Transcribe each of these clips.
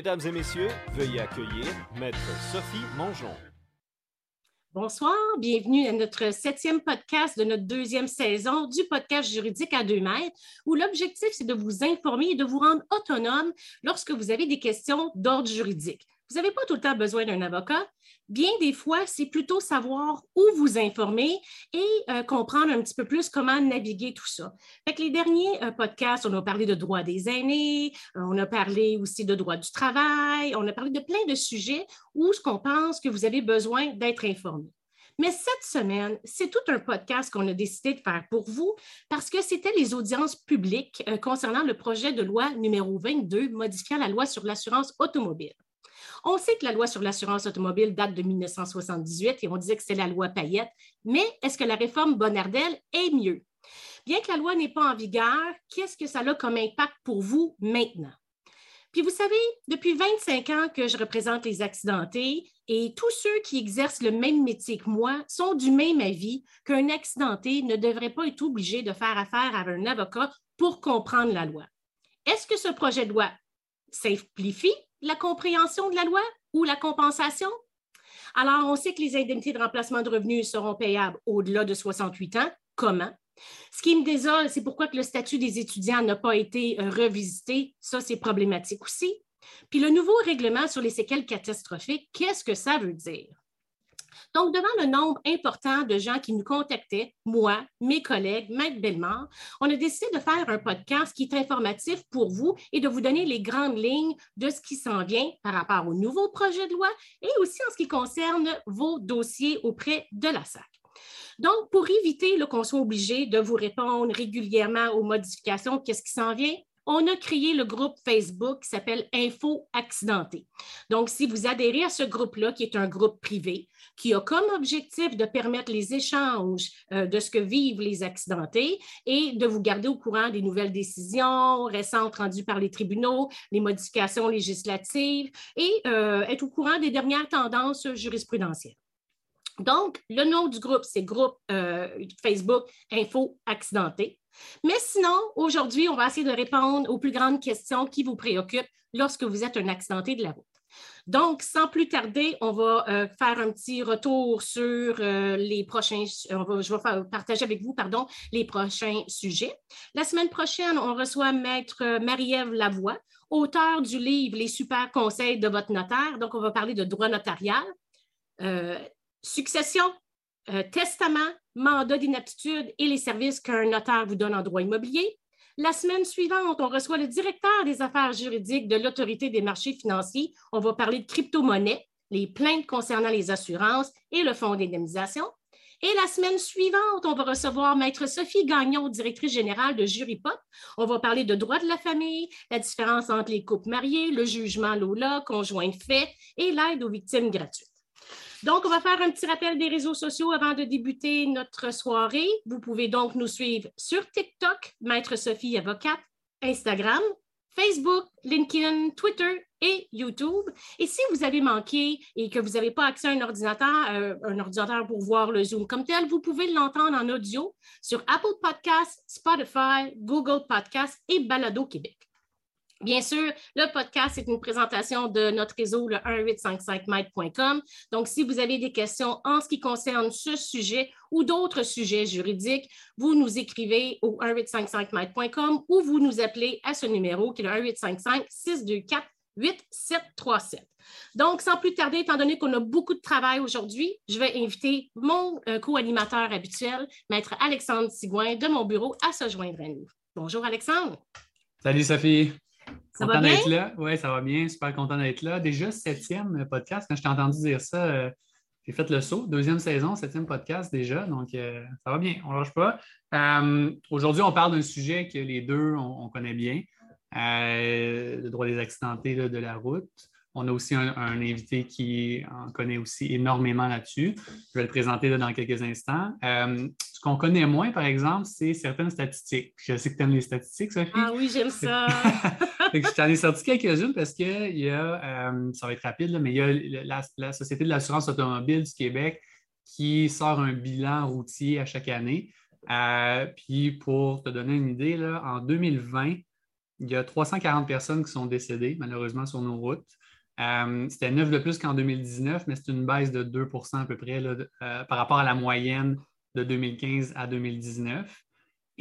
Mesdames et messieurs, veuillez accueillir Maître Sophie Mongeon. Bonsoir, bienvenue à notre septième podcast de notre deuxième saison du podcast juridique à deux mètres, où l'objectif, c'est de vous informer et de vous rendre autonome lorsque vous avez des questions d'ordre juridique. Vous n'avez pas tout le temps besoin d'un avocat. Bien des fois, c'est plutôt savoir où vous informer et euh, comprendre un petit peu plus comment naviguer tout ça. Fait les derniers euh, podcasts, on a parlé de droit des aînés, euh, on a parlé aussi de droit du travail, on a parlé de plein de sujets où ce qu'on pense que vous avez besoin d'être informé. Mais cette semaine, c'est tout un podcast qu'on a décidé de faire pour vous parce que c'était les audiences publiques concernant le projet de loi numéro 22 modifiant la loi sur l'assurance automobile. On sait que la loi sur l'assurance automobile date de 1978 et on disait que c'est la loi Payette, mais est-ce que la réforme Bonnardel est mieux? Bien que la loi n'est pas en vigueur, qu'est-ce que ça a comme impact pour vous maintenant? Puis vous savez, depuis 25 ans que je représente les accidentés et tous ceux qui exercent le même métier que moi sont du même avis qu'un accidenté ne devrait pas être obligé de faire affaire avec un avocat pour comprendre la loi. Est-ce que ce projet de loi simplifie la compréhension de la loi ou la compensation? Alors, on sait que les indemnités de remplacement de revenus seront payables au-delà de 68 ans. Comment? Ce qui me désole, c'est pourquoi le statut des étudiants n'a pas été euh, revisité. Ça, c'est problématique aussi. Puis le nouveau règlement sur les séquelles catastrophiques, qu'est-ce que ça veut dire? Donc, devant le nombre important de gens qui nous contactaient, moi, mes collègues, Maître Bellemare, on a décidé de faire un podcast qui est informatif pour vous et de vous donner les grandes lignes de ce qui s'en vient par rapport au nouveau projet de loi et aussi en ce qui concerne vos dossiers auprès de la SAC. Donc, pour éviter qu'on soit obligé de vous répondre régulièrement aux modifications, qu'est-ce qui s'en vient? On a créé le groupe Facebook qui s'appelle Info Accidenté. Donc, si vous adhérez à ce groupe-là, qui est un groupe privé, qui a comme objectif de permettre les échanges euh, de ce que vivent les accidentés et de vous garder au courant des nouvelles décisions récentes rendues par les tribunaux, les modifications législatives et euh, être au courant des dernières tendances jurisprudentielles. Donc, le nom du groupe, c'est groupe euh, Facebook Info Accidenté. Mais sinon, aujourd'hui, on va essayer de répondre aux plus grandes questions qui vous préoccupent lorsque vous êtes un accidenté de la route. Donc, sans plus tarder, on va euh, faire un petit retour sur euh, les prochains, je vais partager avec vous, pardon, les prochains sujets. La semaine prochaine, on reçoit Maître Marie-Ève Lavoie, auteur du livre Les super conseils de votre notaire. Donc, on va parler de droit notarial, euh, succession, testament, mandat d'inaptitude et les services qu'un notaire vous donne en droit immobilier. La semaine suivante, on reçoit le directeur des affaires juridiques de l'Autorité des marchés financiers. On va parler de crypto-monnaie, les plaintes concernant les assurances et le fonds d'indemnisation. Et la semaine suivante, on va recevoir Maître Sophie Gagnon, directrice générale de Juripop. On va parler de droit de la famille, la différence entre les couples mariés, le jugement LOLA, conjoint de fait et l'aide aux victimes gratuites. Donc, on va faire un petit rappel des réseaux sociaux avant de débuter notre soirée. Vous pouvez donc nous suivre sur TikTok, Maître Sophie Avocate, Instagram, Facebook, LinkedIn, Twitter et YouTube. Et si vous avez manqué et que vous n'avez pas accès à un ordinateur, euh, un ordinateur pour voir le Zoom comme tel, vous pouvez l'entendre en audio sur Apple Podcasts, Spotify, Google Podcasts et Balado Québec. Bien sûr, le podcast est une présentation de notre réseau, le 1855mètres.com. Donc, si vous avez des questions en ce qui concerne ce sujet ou d'autres sujets juridiques, vous nous écrivez au 1855mètres.com ou vous nous appelez à ce numéro qui est le 1855 624 8737. Donc, sans plus tarder, étant donné qu'on a beaucoup de travail aujourd'hui, je vais inviter mon euh, co-animateur habituel, Maître Alexandre Sigouin, de mon bureau, à se joindre à nous. Bonjour, Alexandre. Salut, Sophie. Ça content d'être là. Oui, ça va bien. Super content d'être là. Déjà, septième podcast. Quand je t'ai entendu dire ça, euh, j'ai fait le saut. Deuxième saison, septième podcast déjà. Donc, euh, ça va bien. On ne lâche pas. Euh, aujourd'hui, on parle d'un sujet que les deux, on, connaît bien. le droit des accidentés de la route. On a aussi un, invité qui en connaît aussi énormément là-dessus. Je vais le présenter dans quelques instants. Euh, ce qu'on connaît moins, par exemple, c'est certaines statistiques. Je sais que tu aimes les statistiques, Sophie. Ah oui, j'aime ça. je t'en ai sorti quelques-unes parce qu'il y a, euh, ça va être rapide, mais il y a la, Société de l'assurance automobile du Québec qui sort un bilan routier à chaque année. Euh, puis pour te donner une idée, là, en 2020, il y a 340 personnes qui sont décédées, malheureusement, sur nos routes. C'était 9 de plus qu'en 2019, mais c'est une baisse de 2% à peu près par rapport à la moyenne de 2015 à 2019.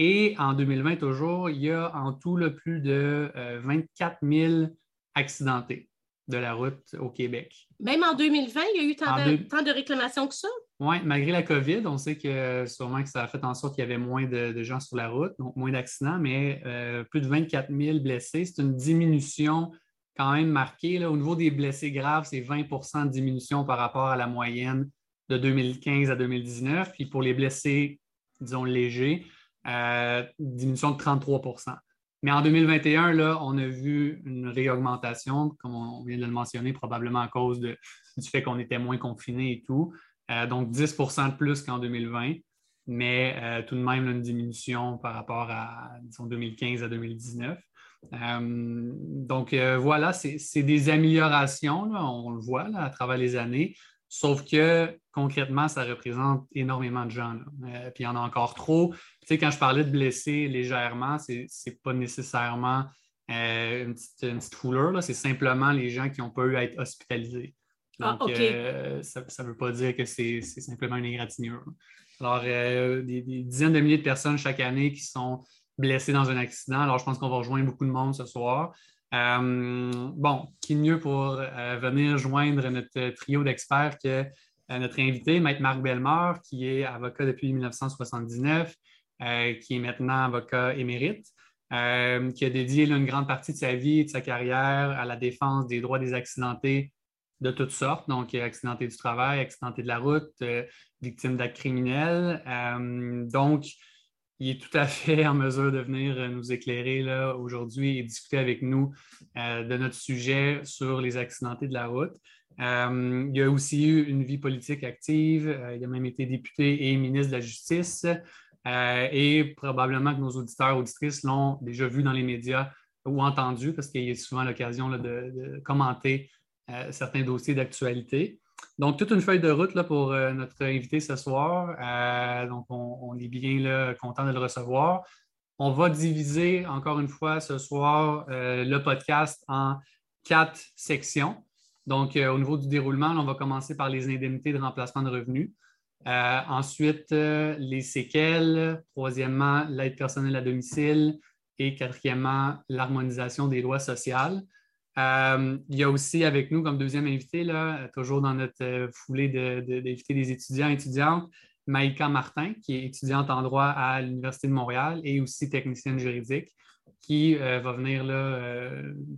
Et en 2020, toujours, il y a en tout le plus de 24 000 accidentés de la route au Québec. Même en 2020, il y a eu tant, de, réclamations que ça? Oui, malgré la COVID, on sait que sûrement que ça a fait en sorte qu'il y avait moins de, gens sur la route, donc moins d'accidents, mais euh, plus de 24 000 blessés. C'est une diminution quand même marquée. Au niveau des blessés graves, c'est 20% de diminution par rapport à la moyenne de 2015 à 2019. Puis pour les blessés, disons, légers, euh, diminution de 33% mais en 2021, là, on a vu une réaugmentation, comme on vient de le mentionner, probablement à cause du fait qu'on était moins confinés et tout. Euh, donc 10% de plus qu'en 2020, mais euh, tout de même une diminution par rapport à disons, 2015 à 2019. Euh, donc voilà, c'est des améliorations, on le voit à travers les années. Sauf que concrètement, ça représente énormément de gens. Euh, puis il y en a encore trop. Tu sais, quand je parlais de blessés légèrement, ce n'est pas nécessairement euh, une, petite, fouleur, c'est simplement les gens qui n'ont pas eu à être hospitalisés. Ah, Donc, euh, ça ne veut pas dire que c'est simplement une égratignure. Alors, des, dizaines de milliers de personnes chaque année qui sont blessées dans un accident. Alors, je pense qu'on va rejoindre beaucoup de monde ce soir. Euh, bon, qui mieux pour euh, venir joindre notre trio d'experts que euh, notre invité, Maître Marc Bellemare, qui est avocat depuis 1979, qui est maintenant avocat émérite, qui a dédié une grande partie de sa vie et de sa carrière à la défense des droits des accidentés de toutes sortes, donc accidentés du travail, accidentés de la route, victimes d'actes criminels. donc, il est tout à fait en mesure de venir euh, nous éclairer aujourd'hui et discuter avec nous euh, de notre sujet sur les accidentés de la route. Euh, il a aussi eu une vie politique active. il a même été député et ministre de la Justice. et probablement que nos auditeurs et auditrices l'ont déjà vu dans les médias ou entendu parce qu'il y a souvent l'occasion de, commenter certains dossiers d'actualité. Donc, toute une feuille de route là, pour euh, notre invité ce soir. Euh, donc, on, est bien là, content de le recevoir. On va diviser encore une fois ce soir euh, le podcast en quatre sections. Donc, au niveau du déroulement, on va commencer par les indemnités de remplacement de revenus. ensuite, les séquelles. Troisièmement, l'aide personnelle à domicile. Et quatrièmement, l'harmonisation des lois sociales. Euh, il y a aussi avec nous comme deuxième invité, toujours dans notre euh, foulée d'inviter des étudiants et étudiantes, Maïka Martin, qui est étudiante en droit à l'Université de Montréal et aussi technicienne juridique, qui euh, va venir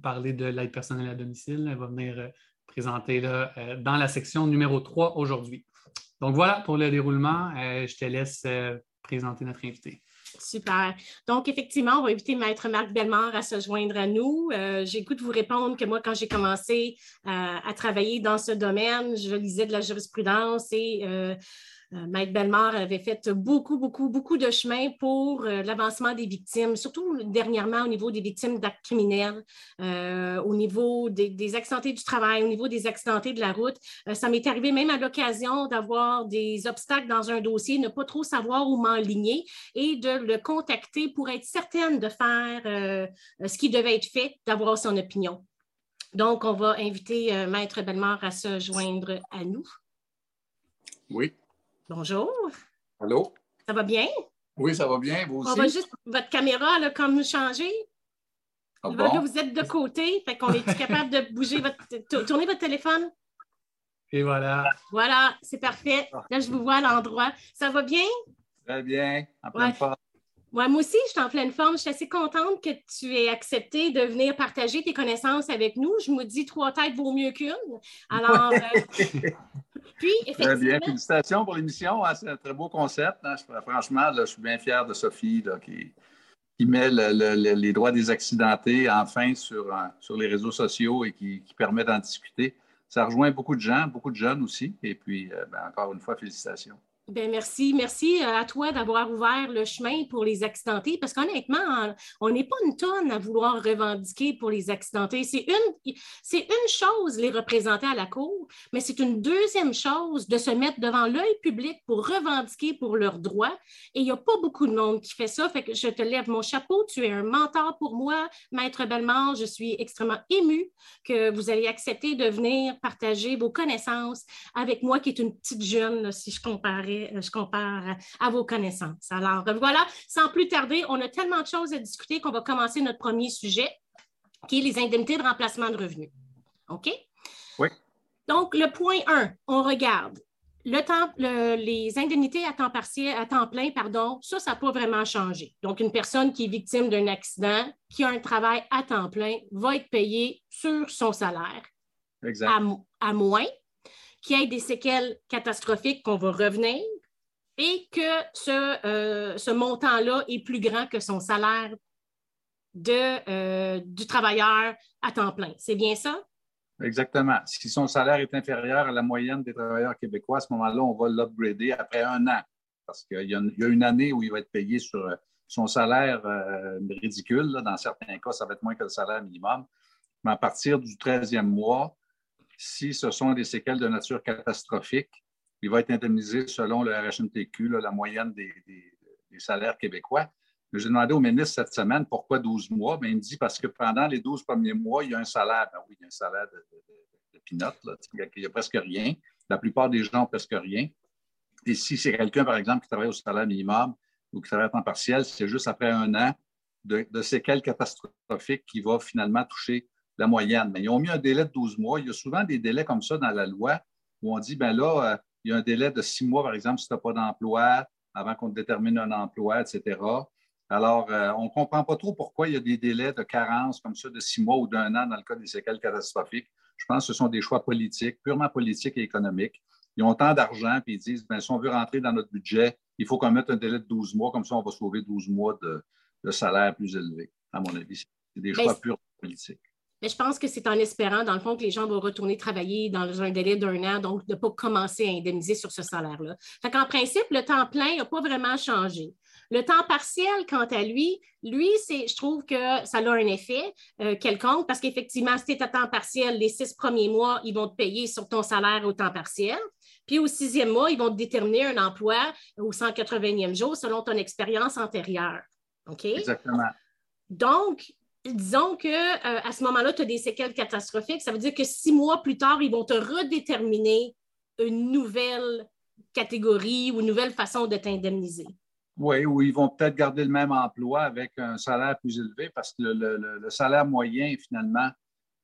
parler de l'aide personnelle à domicile. Va venir présenter dans la section numéro 3 aujourd'hui. Donc voilà pour le déroulement. je te laisse présenter notre invité. Super. Donc, effectivement, on va inviter Maître Marc Bellemare à se joindre à nous. Euh, j'ai goût de vous répondre que moi, quand j'ai commencé euh, à travailler dans ce domaine, je lisais de la jurisprudence et euh, euh, Maître Bellemare avait fait beaucoup, beaucoup, beaucoup de chemin pour euh, l'avancement des victimes, surtout dernièrement au niveau des victimes d'actes criminels, euh, au niveau des, accidentés du travail, au niveau des accidentés de la route. ça m'est arrivé même à l'occasion d'avoir des obstacles dans un dossier, ne pas trop savoir où m'enligner et de le contacter pour être certaine de faire ce qui devait être fait, d'avoir son opinion. Donc, on va inviter Maître Bellemare à se joindre à nous. Oui. Bonjour. Allô? Ça va bien? Oui, ça va bien. Vous aussi? On va juste, votre caméra, là, comme nous changer. Ah vous êtes de côté, fait qu'on est capable de bouger votre. Tournez votre téléphone? Et voilà. Voilà, c'est parfait. Là, je vous vois à l'endroit. Ça va bien? Très bien, en pleine forme. moi aussi, je suis en pleine forme. Je suis assez contente que tu aies accepté de venir partager tes connaissances avec nous. Je me dis trois têtes vaut mieux qu'une. Alors, euh, Très bien. Félicitations pour l'émission. Hein, c'est un très beau concept. Hein. franchement, je suis bien fier de Sophie qui, met les droits des accidentés enfin sur, sur les réseaux sociaux et qui, permet d'en discuter. Ça rejoint beaucoup de gens, beaucoup de jeunes aussi. Et puis, euh, ben, encore une fois, félicitations. Ben merci. Merci euh, à toi d'avoir ouvert le chemin pour les accidentés parce qu'honnêtement, on n'est pas une tonne à vouloir revendiquer pour les accidentés. C'est une, une chose les représenter à la Cour, mais c'est une deuxième chose de se mettre devant l'œil public pour revendiquer pour leurs droits. Et il n'y a pas beaucoup de monde qui fait ça. Fait que je te lève mon chapeau. Tu es un mentor pour moi, Maître Bellemare. Je suis extrêmement émue que vous ayez accepté de venir partager vos connaissances avec moi, qui est une petite jeune, si je comparais euh, je compare à vos connaissances. Alors voilà, sans plus tarder, on a tellement de choses à discuter qu'on va commencer notre premier sujet, qui est les indemnités de remplacement de revenus. OK? Oui. Donc, le point 1, on regarde. Le temps, les indemnités à temps partiel, à temps plein, pardon, ça, ça n'a pas vraiment changé. Donc, une personne qui est victime d'un accident, qui a un travail à temps plein, va être payée sur son salaire. Exact. à moins qu'il y ait des séquelles catastrophiques qu'on va revenir et que ce, euh, ce montant-là est plus grand que son salaire de, euh, du travailleur à temps plein. C'est bien ça? Exactement. Si son salaire est inférieur à la moyenne des travailleurs québécois, à ce moment-là, on va l'upgrader après un an. Parce qu'il y, a une année où il va être payé sur euh, son salaire ridicule. Dans certains cas, ça va être moins que le salaire minimum. Mais à partir du 13e mois, si ce sont des séquelles de nature catastrophique, il va être indemnisé selon le RHMTQ, la moyenne des, salaires québécois. J'ai demandé au ministre cette semaine pourquoi 12 mois. ben, il me dit parce que pendant les 12 premiers mois, il y a un salaire. Ben oui, il y a un salaire de, de, il n'y a, presque rien. La plupart des gens n'ont presque rien. Et si c'est quelqu'un, par exemple, qui travaille au salaire minimum ou qui travaille à temps partiel, c'est juste après un an de, de séquelles catastrophiques qui va finalement toucher la moyenne. Mais ils ont mis un délai de 12 mois. Il y a souvent des délais comme ça dans la loi où on dit, ben là, euh, il y a un délai de six mois, par exemple, si tu n'as pas d'emploi, avant qu'on détermine un emploi, etc. Alors, euh, on ne comprend pas trop pourquoi il y a des délais de carence comme ça de six mois ou d'un an dans le cas des séquelles catastrophiques. Je pense que ce sont des choix politiques, purement politiques et économiques. Ils ont tant d'argent, puis ils disent, ben, si on veut rentrer dans notre budget, il faut qu'on mette un délai de 12 mois, comme ça, on va sauver 12 mois de, salaire plus élevé, à mon avis. C'est des choix purement politiques. Mais je pense que c'est en espérant, dans le fond, que les gens vont retourner travailler dans un délai d'un an, donc de ne pas commencer à indemniser sur ce salaire-là. Fait qu'en principe, le temps plein n'a pas vraiment changé. Le temps partiel, quant à lui, lui, c'est, je trouve que ça a un effet euh, quelconque parce qu'effectivement, si tu es à temps partiel, les six premiers mois, ils vont te payer sur ton salaire au temps partiel. Puis au sixième mois, ils vont te déterminer un emploi au 180e jour selon ton expérience antérieure. OK? Exactement. Donc, disons que euh, à ce moment-là, tu as des séquelles catastrophiques. Ça veut dire que six mois plus tard, ils vont te redéterminer une nouvelle catégorie ou une nouvelle façon de t'indemniser. Oui, ou ils vont peut-être garder le même emploi avec un salaire plus élevé parce que le, salaire moyen, finalement,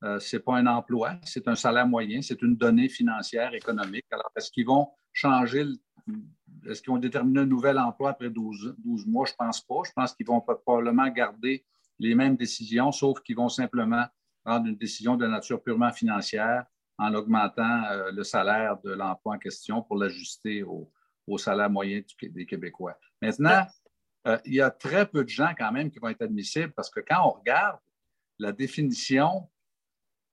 euh, ce n'est pas un emploi, c'est un salaire moyen, c'est une donnée financière, économique. Alors, est-ce qu'ils vont changer, est-ce qu'ils vont déterminer un nouvel emploi après 12, 12 mois? Je ne pense pas. Je pense qu'ils vont probablement garder les mêmes décisions, sauf qu'ils vont simplement prendre une décision de nature purement financière en augmentant euh, le salaire de l'emploi en question pour l'ajuster au, salaire moyen des Québécois. Maintenant, euh, il y a très peu de gens quand même qui vont être admissibles parce que quand on regarde la définition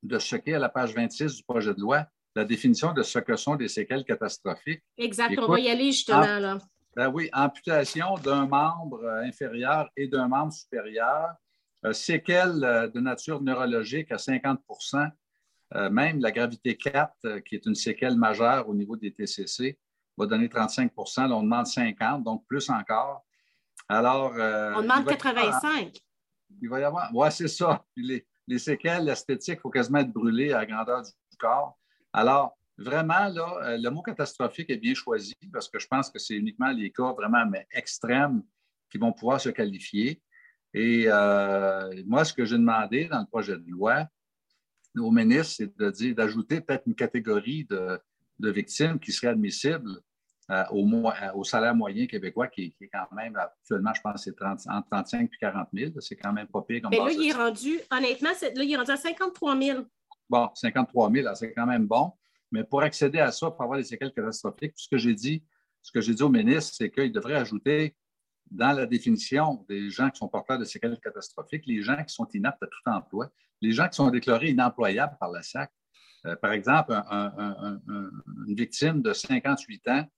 de ce qu'est à la page 26 du projet de loi, la définition de ce que sont des séquelles catastrophiques. Exact, on va y aller justement là. Ben oui, amputation d'un membre euh, inférieur et d'un membre supérieur séquelles euh, de nature neurologique à 50% euh, même la gravité 4, qui est une séquelle majeure au niveau des TCC, va donner 35 Là, on demande 50 donc plus encore. Alors. on demande 85 Il va y avoir. Oui, c'est ça. Les, les séquelles esthétiques, il faut quasiment être brûlées à la grandeur du, corps. Alors, vraiment, là, le mot catastrophique est bien choisi parce que je pense que c'est uniquement les cas vraiment mais extrêmes qui vont pouvoir se qualifier. Et euh, moi, ce que j'ai demandé dans le projet de loi au ministre, c'est d'ajouter peut-être une catégorie de, victimes qui seraient admissibles euh, au, salaire moyen québécois, qui, est quand même actuellement, je pense, c'est entre 35 et 40 000. C'est quand même pas pire comme Mais là, il est rendu, honnêtement, là, il est rendu à 53 000. Bon, 53 000, c'est quand même bon. Mais pour accéder à ça, pour avoir les séquelles catastrophiques, ce que j'ai dit, ce que j'ai dit au ministre, c'est qu'il devrait ajouter dans la définition des gens qui sont porteurs de séquelles catastrophiques, les gens qui sont inaptes à tout emploi, les gens qui sont déclarés inemployables par la SAC. Euh, par exemple, une victime de 58 ans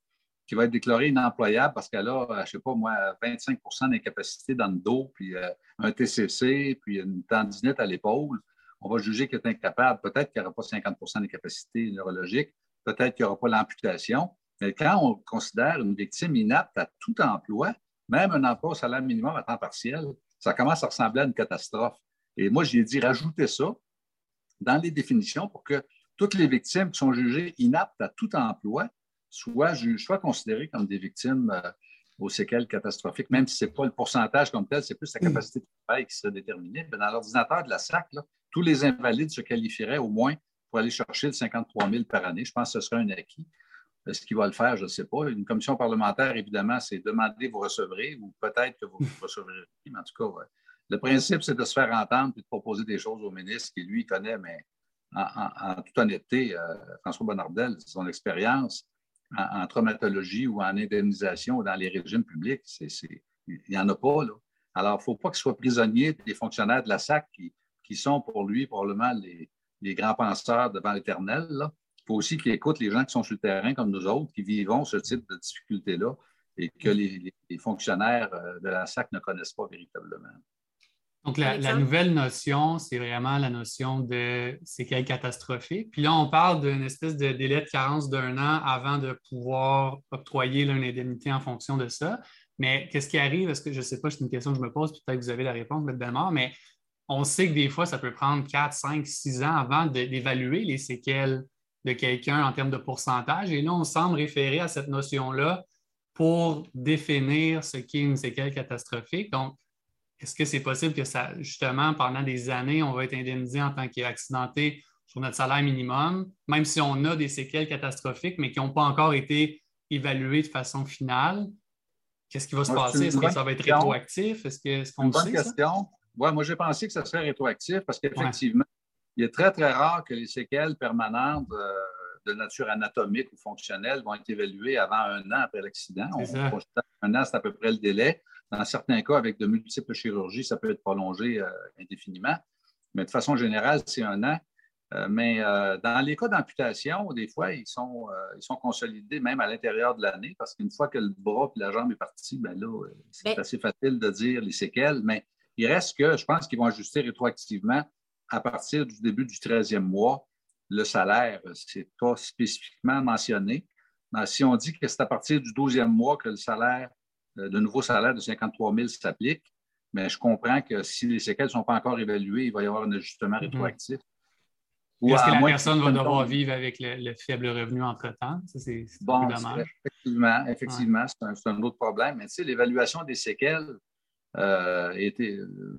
qui va être déclarée inemployable parce qu'elle a, je ne sais pas moi, 25% d'incapacité dans le dos, puis un TCC, puis une tendinite à l'épaule, on va juger qu'elle est incapable. Peut-être qu'il n'y aura pas 50% d'incapacité neurologique, peut-être qu'il n'y aura pas l'amputation. Mais quand on considère une victime inapte à tout emploi, même un emploi au salaire minimum à temps partiel, ça commence à ressembler à une catastrophe. Et moi, j'ai dit rajouter ça dans les définitions pour que toutes les victimes qui sont jugées inaptes à tout emploi soient, soient considérées comme des victimes euh, aux séquelles catastrophiques, même si ce n'est pas le pourcentage comme tel, c'est plus la capacité de travail qui serait déterminée. Mais dans l'ordinateur de la SAC, tous les invalides se qualifieraient au moins pour aller chercher le 53 000 par année. Je pense que ce serait un acquis. Est-ce qu'il va le faire? Je ne sais pas. Une commission parlementaire, évidemment, c'est demander, vous recevrez, ou peut-être que vous recevrez. Mais en tout cas, le principe, c'est de se faire entendre et de proposer des choses au ministre qui, lui, connaît, mais en, toute honnêteté, euh, François Bonnardel, son expérience en, traumatologie ou en indemnisation dans les régimes publics, il n'y en a pas. Là. Alors, il ne faut pas qu'il soit prisonnier des fonctionnaires de la SAC qui, qui sont pour lui probablement les, les grands penseurs devant l'éternel. Faut aussi qu'il écoute les gens qui sont sur le terrain comme nous autres, qui vivons ce type de difficultés-là et que les, fonctionnaires euh, de la SAC ne connaissent pas véritablement. Donc, la, nouvelle notion, c'est vraiment la notion de séquelles catastrophiques. Puis là, on parle d'une espèce de délai de carence d'un an avant de pouvoir octroyer une indemnité en fonction de ça. Mais qu'est-ce qui arrive? Est-ce que je ne sais pas, c'est une question que je me pose, peut-être que vous avez la réponse, M. Belmort, mais on sait que des fois, ça peut prendre 4, 5, 6 ans avant d'évaluer les séquelles de quelqu'un en termes de pourcentage. Et là, on semble référer à cette notion-là pour définir ce qu'est une séquelle catastrophique. Donc, est-ce que c'est possible que ça, justement, pendant des années, on va être indemnisé en tant qu'accidenté sur notre salaire minimum, même si on a des séquelles catastrophiques, mais qui n'ont pas encore été évaluées de façon finale? Qu'est-ce qui va se passer? Est-ce que ça va être rétroactif? Est-ce qu'on est sait? question. Ouais, moi, j'ai pensé que ça serait rétroactif parce qu'effectivement, il est très, très rare que les séquelles permanentes euh, de nature anatomique ou fonctionnelle vont être évaluées avant un an après l'accident. Un an, c'est à peu près le délai. Dans certains cas, avec de multiples chirurgies, ça peut être prolongé euh, indéfiniment. Mais de façon générale, c'est un an. Euh, mais dans les cas d'amputation, des fois, ils sont, ils sont consolidés même à l'intérieur de l'année parce qu'une fois que le bras et la jambe est parti, ben là, c'est ben assez facile de dire les séquelles. Mais il reste que je pense qu'ils vont ajuster rétroactivement à partir du début du 13e mois le salaire. Ce n'est pas spécifiquement mentionné. Mais si on dit que c'est à partir du 12e mois que le salaire, le euh, nouveau salaire de 53 000 s'applique, mais je comprends que si les séquelles ne sont pas encore évaluées, il va y avoir un ajustement mm-hmm. rétroactif. Est-ce que la personne va devoir vivre avec le, faible revenu entre-temps? c'est bon, dommage. Effectivement, effectivement c'est un, autre problème. Mais tu sais, l'évaluation des séquelles, euh,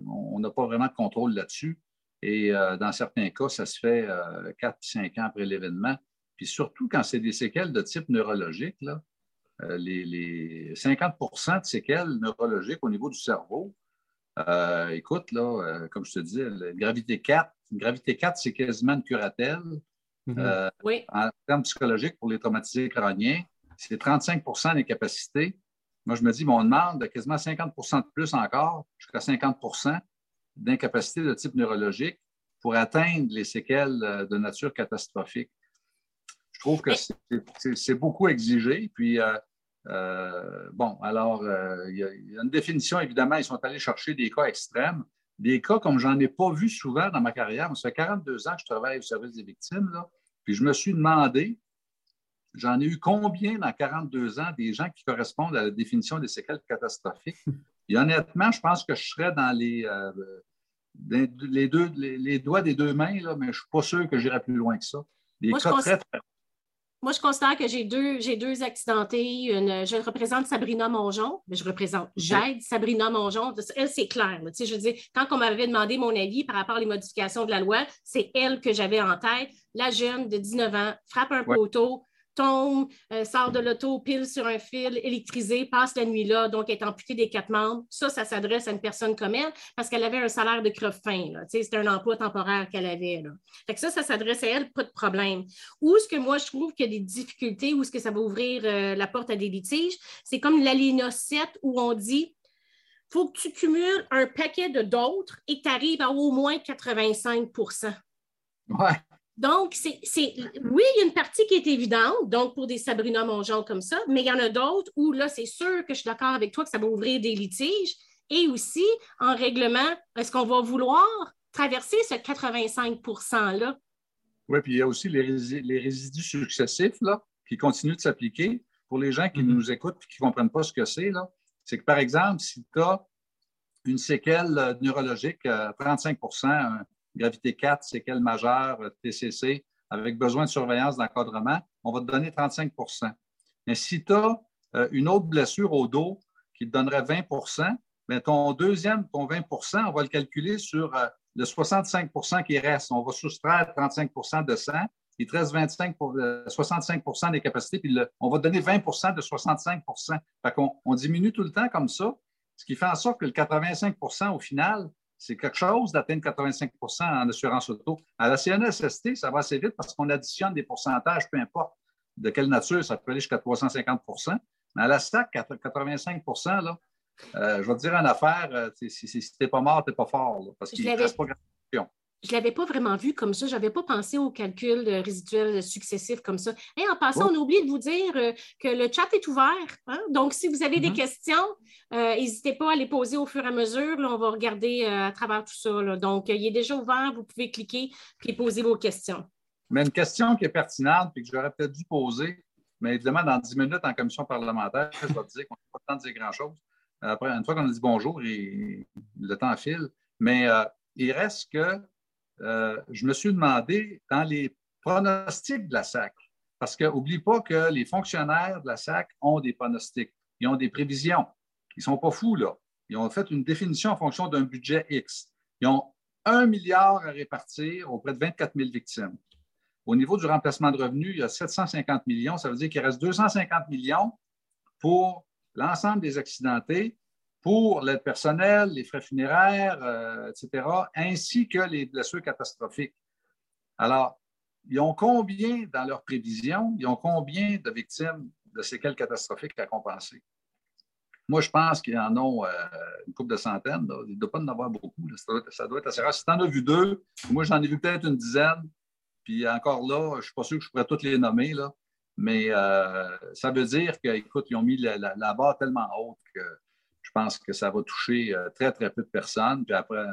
on n'a pas vraiment de contrôle là-dessus. Et euh, dans certains cas, ça se fait euh, 4-5 ans après l'événement. Puis surtout quand c'est des séquelles de type neurologique, là, euh, les, 50% de séquelles neurologiques au niveau du cerveau, écoute, là, comme je te dis, la gravité 4, une gravité 4, c'est quasiment une curatelle. Mm-hmm. oui. En termes psychologiques, pour les traumatisés crâniens, c'est 35% d'incapacité. Moi, je me dis, on demande quasiment 50% de plus encore, jusqu'à 50 d'incapacité de type neurologique pour atteindre les séquelles euh, de nature catastrophique. Je trouve que c'est beaucoup exigé. Puis, euh, euh, bon, alors, il y, a une définition, évidemment, ils sont allés chercher des cas extrêmes, des cas comme j'en ai pas vu souvent dans ma carrière. Ça fait 42 ans que je travaille au service des victimes, là, puis je me suis demandé J'en ai eu combien dans 42 ans des gens qui correspondent à la définition des séquelles catastrophiques? Et honnêtement, je pense que je serais dans les, euh, les, deux, les, doigts des deux mains, là, mais je ne suis pas sûr que j'irai plus loin que ça. moi, je considère que j'ai deux, j'ai deux accidentés. Une, je représente Sabrina Mongeon, mais je représente, j'aide Sabrina Mongeon. Elle, c'est clair. Tu sais, je veux dire, quand on m'avait demandé mon avis par rapport aux modifications de la loi, c'est elle que j'avais en tête. La jeune de 19 ans frappe un poteau, tombe, euh, sort de l'auto, pile sur un fil électrisé, passe la nuit là, donc est amputée des quatre membres. Ça, ça s'adresse à une personne comme elle parce qu'elle avait un salaire de creve-fin. C'était un emploi temporaire qu'elle avait. Là. Ça, ça s'adresse à elle, pas de problème. Où est-ce que moi, je trouve qu'il y a des difficultés, où est-ce que ça va ouvrir euh, la porte à des litiges, c'est comme l'alinéa 7 où on dit faut que tu cumules un paquet de d'autres et que tu arrives à au moins 85% Ouais. Donc, c'est, oui, il y a une partie qui est évidente, donc pour des Sabrina Mongeon comme ça, mais il y en a d'autres où là, c'est sûr que je suis d'accord avec toi que ça va ouvrir des litiges. Et aussi, en règlement, est-ce qu'on va vouloir traverser ce 85 %-là? Oui, puis il y a aussi les, résidus successifs là, qui continuent de s'appliquer. Pour les gens qui mm-hmm. nous écoutent et qui ne comprennent pas ce que c'est, c'est que, par exemple, si tu as une séquelle euh, neurologique, 35 euh, gravité 4, séquelle majeure, euh, TCC, avec besoin de surveillance d'encadrement, on va te donner 35% Mais si tu as une autre blessure au dos qui te donnerait 20% bien, ton deuxième, ton 20% on va le calculer sur le 65% qui reste. On va soustraire 35% de sang. Il te reste 25 pour, 65% des capacités, puis on va donner 20% de 65% Fait qu'on on diminue tout le temps comme ça, ce qui fait en sorte que le 85% au final, c'est quelque chose d'atteindre 85% en assurance auto. À la CNSST, ça va assez vite parce qu'on additionne des pourcentages, peu importe de quelle nature, ça peut aller jusqu'à 350% Mais à la STAC, 85 là, euh, je vais te dire en affaire, euh, si, tu n'es pas mort, tu n'es pas fort. parce qu'il ne reste pas je ne l'avais pas vraiment vu comme ça. Je n'avais pas pensé aux calculs résiduels successifs comme ça. Et en passant, on a oublié de vous dire euh, que le chat est ouvert. Hein. Donc, si vous avez des mm-hmm. questions, n'hésitez pas à les poser au fur et à mesure. on va regarder à travers tout ça. Donc, il est déjà ouvert. Vous pouvez cliquer et poser vos questions. Mais une question qui est pertinente et que j'aurais peut-être dû poser, mais évidemment, dans 10 minutes en commission parlementaire, je vais te dire qu'on n'a pas le temps de dire grand-chose. Après, une fois qu'on a dit bonjour, le temps file. Mais euh, il reste que euh, je me suis demandé dans les pronostics de la SAC, parce qu'oublie pas que les fonctionnaires de la SAC ont des pronostics, ils ont des prévisions. Ils ne sont pas fous, là. Ils ont fait une définition en fonction d'un budget X. Ils ont un milliard à répartir auprès de 24 000 victimes. Au niveau du remplacement de revenus, il y a 750 millions. Ça veut dire qu'il reste 250 millions pour l'ensemble des accidentés pour l'aide personnelle, les frais funéraires, euh, etc., ainsi que les blessures catastrophiques. Alors, ils ont combien dans leurs prévisions, ils ont combien de victimes de séquelles catastrophiques à compenser? Moi, je pense qu'ils en ont euh, une couple de centaines. Il ne doit pas en avoir beaucoup. Ça, doit, être assez rare. Si tu en as vu deux, moi, j'en ai vu peut-être une dizaine. Puis encore là, je ne suis pas sûr que je pourrais toutes les nommer. Là. Mais euh, ça veut dire qu'écoute, ils ont mis la, barre tellement haute que je pense que ça va toucher euh, très, très peu de personnes. Puis après,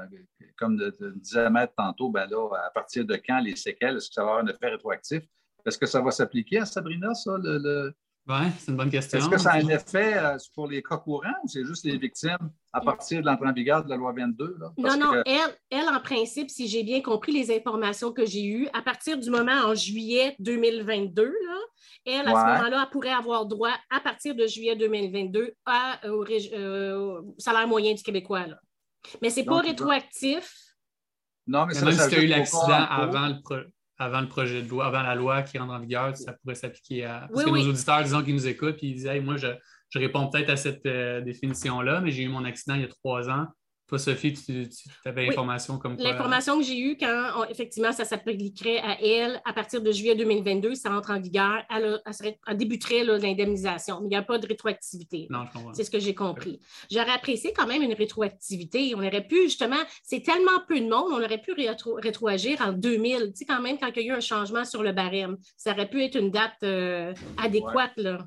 comme disait Maître tantôt, ben là, à partir de quand les séquelles, est-ce que ça va avoir un effet rétroactif? Est-ce que ça va s'appliquer à Sabrina, ça, le, oui, c'est une bonne question. Est-ce que ça a un effet euh, pour les cas courants ou c'est juste les victimes à partir de l'entrée en vigueur de la loi 22? non, non, elle, elle, en principe, si j'ai bien compris les informations que j'ai eues, à partir du moment en juillet 2022, là, elle, à ce moment-là, elle pourrait avoir droit, à partir de juillet 2022, à, euh, euh, au, salaire moyen du Québécois. Là. Mais ce n'est pas rétroactif. Non, mais, mais même si tu as eu l'accident avant le, avant le projet de loi, avant la loi qui rentre en vigueur, ça pourrait s'appliquer à. Parce que nos auditeurs, disons, qui nous écoutent, puis ils disent Moi, je, réponds peut-être à cette euh, définition-là, mais j'ai eu mon accident il y a trois ans. Toi, Sophie, tu, avais l'information comme quoi? L'information que j'ai eue quand, effectivement, ça s'appliquerait à elle, à partir de juillet 2022, ça entre en vigueur, elle, débuterait l'indemnisation. Mais il n'y a pas de rétroactivité. Non, je comprends. C'est ce que j'ai compris. J'aurais apprécié quand même une rétroactivité. On aurait pu, justement, c'est tellement peu de monde, on aurait pu rétroagir en 2000. Tu sais, quand même, quand il y a eu un changement sur le barème, ça aurait pu être une date euh, adéquate, là.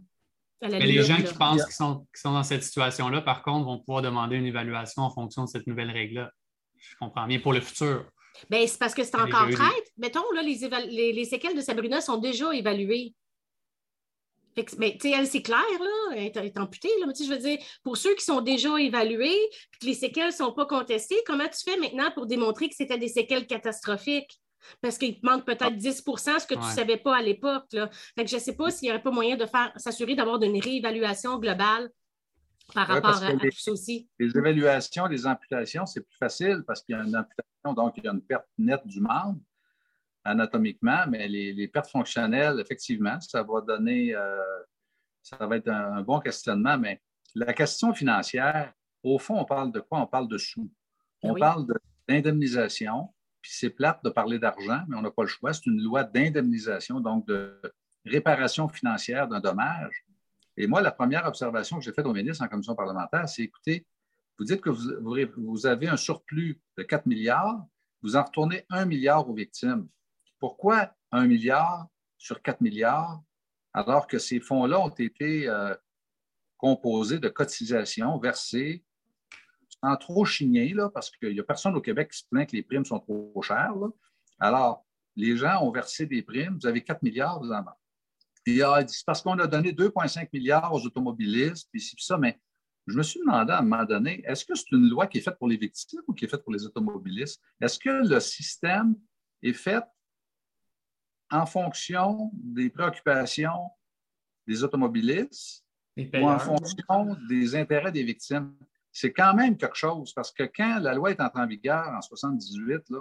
Mais les gens qui pensent qu'ils sont, sont, dans cette situation-là, par contre, vont pouvoir demander une évaluation en fonction de cette nouvelle règle-là. Je comprends bien pour le futur. Bien, c'est parce que c'est encore traite. Mettons, là, les, les, séquelles de Sabrina sont déjà évaluées. Mais elle, c'est clair, là, elle est, amputée, là, mais je veux dire, pour ceux qui sont déjà évalués, que les séquelles ne sont pas contestées, comment tu fais maintenant pour démontrer que c'était des séquelles catastrophiques? Parce qu'il te manque peut-être 10% ce que tu ne savais pas à l'époque. je ne sais pas s'il n'y aurait pas moyen de faire s'assurer d'avoir une réévaluation globale par rapport à, tout ça aussi. Les évaluations, les amputations, c'est plus facile parce qu'il y a une amputation, donc il y a une perte nette du membre anatomiquement, mais les, pertes fonctionnelles, effectivement, ça va donner, euh, ça va être un, bon questionnement, mais la question financière, au fond, on parle de quoi? On parle de sous. Ben on parle d'indemnisation, puis c'est plate de parler d'argent, mais on n'a pas le choix. C'est une loi d'indemnisation, donc de réparation financière d'un dommage. Et moi, la première observation que j'ai faite au ministre en commission parlementaire, c'est écoutez, vous dites que vous, avez un surplus de 4 milliards, vous en retournez 1 milliard aux victimes. Pourquoi un milliard sur 4 milliards, alors que ces fonds-là ont été euh, composés de cotisations versées sans trop chigner, là, parce qu'il n'y a personne au Québec qui se plaint que les primes sont trop chères. Alors, les gens ont versé des primes, vous avez 4 milliards, vous en avez. C'est parce qu'on a donné 2,5 milliards aux automobilistes, puis ça, mais je me suis demandé à un moment donné, est-ce que c'est une loi qui est faite pour les victimes ou qui est faite pour les automobilistes? Est-ce que le système est fait en fonction des préoccupations des automobilistes ou en fonction des intérêts des victimes? C'est quand même quelque chose parce que quand la loi est entrée en vigueur en 1978, là,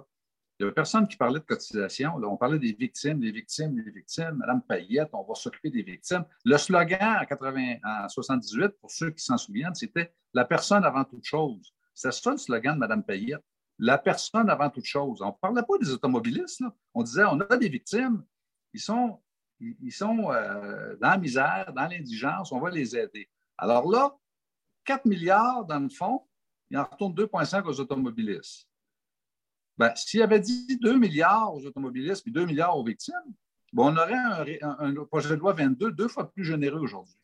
il n'y a personne qui parlait de cotisation. on parlait des victimes, des victimes, des victimes. Madame Payette, on va s'occuper des victimes. Le slogan en, 80, en 78, pour ceux qui s'en souviennent, c'était La personne avant toute chose. C'est ça le slogan de Madame Payette. La personne avant toute chose. On ne parlait pas des automobilistes. On disait on a des victimes. Ils sont, ils sont euh, dans la misère, dans l'indigence. On va les aider. Alors là, 4 milliards dans le fond, il en retourne 2,5 aux automobilistes. Ben, S'il avait dit 2 milliards aux automobilistes et 2 milliards aux victimes, ben, on aurait un, projet de loi 22 deux fois plus généreux aujourd'hui.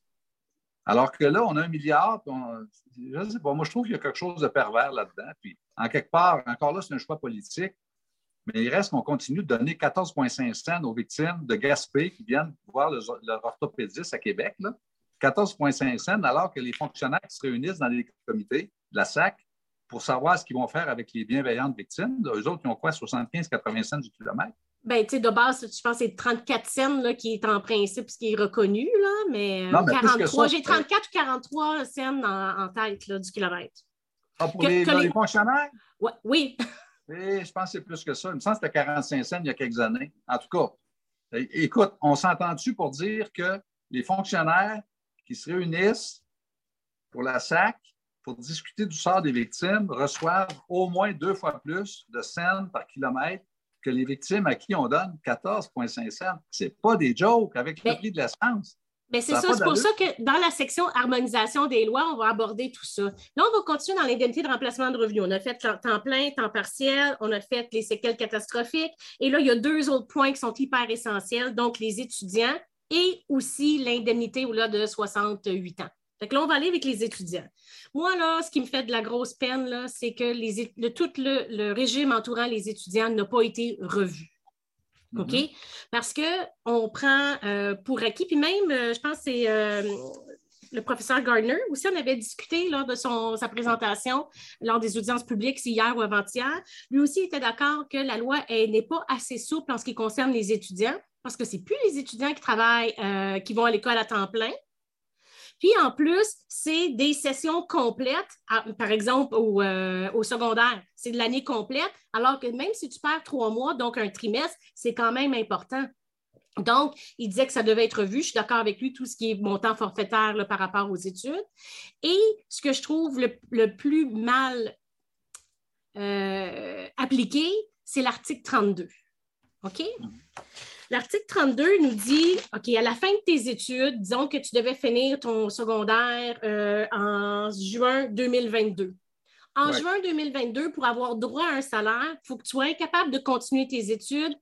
Alors que là, on a un milliard, je sais pas, moi je trouve qu'il y a quelque chose de pervers là-dedans. Puis, en quelque part, encore là, c'est un choix politique, mais il reste qu'on continue de donner 14,5 cents aux victimes de Gaspé qui viennent voir leur orthopédiste à Québec. 14,5 cents, alors que les fonctionnaires qui se réunissent dans les comités de la SAC pour savoir ce qu'ils vont faire avec les bienveillantes victimes. Eux autres, ils ont quoi, 75-80 cents du kilomètre? Bien, tu sais, de base, je pense que c'est 34 cents là, qui est en principe ce qui est reconnu, là, mais, 43, j'ai 34 ou 43 cents en, tête là, du kilomètre. Ah, pour les, fonctionnaires? oui. je pense que c'est plus que ça. Il me semble que c'était 45 cents il y a quelques années. En tout cas, écoute, on s'entend-tu pour dire que les fonctionnaires qui se réunissent pour la SAC pour discuter du sort des victimes reçoivent au moins deux fois plus de cents par kilomètre que les victimes à qui on donne 14,5 cents. Ce n'est pas des jokes avec le prix de l'essence. Mais c'est ça, c'est pour ça que dans la section harmonisation des lois, on va aborder tout ça. Là, on va continuer dans l'indemnité de remplacement de revenus. On a fait temps plein, temps partiel, on a fait les séquelles catastrophiques. Et là, il y a deux autres points qui sont hyper essentiels, donc les étudiants et aussi l'indemnité au-delà de 68 ans. Fait là, on va aller avec les étudiants. Moi, là, ce qui me fait de la grosse peine, c'est que les, le, tout le, régime entourant les étudiants n'a pas été revu. Mm-hmm. OK? Parce qu'on prend euh, pour acquis, puis même, euh, je pense que c'est euh, le professeur Gardner aussi, on avait discuté lors de son, sa présentation, lors des audiences publiques, hier ou avant-hier. Lui aussi était d'accord que la loi n'est pas assez souple en ce qui concerne les étudiants, parce que ce plus les étudiants qui travaillent, qui vont à l'école à temps plein, puis en plus, c'est des sessions complètes, par exemple euh, au, secondaire. C'est de l'année complète, alors que même si tu perds trois mois, donc un trimestre, c'est quand même important. Donc, il disait que ça devait être vu. Je suis d'accord avec lui, tout ce qui est montant forfaitaire par rapport aux études. Et ce que je trouve le, plus mal euh, appliqué, c'est l'article 32. OK? L'article 32 nous dit, OK, à la fin de tes études, disons que tu devais finir ton secondaire euh, en juin 2022. En juin 2022, pour avoir droit à un salaire, il faut que tu sois capable de continuer tes études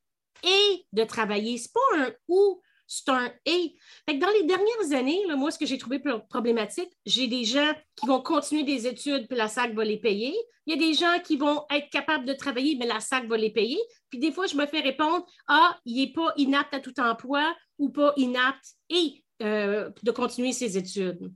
et de travailler. Ce n'est pas un ou, c'est un et. dans les dernières années, moi, ce que j'ai trouvé problématique, j'ai des gens qui vont continuer des études, puis la SAC va les payer. Il y a des gens qui vont être capables de travailler, mais la SAC va les payer. Puis des fois, je me fais répondre Ah, il n'est pas inapte à tout emploi ou pas inapte et euh, de continuer ses études.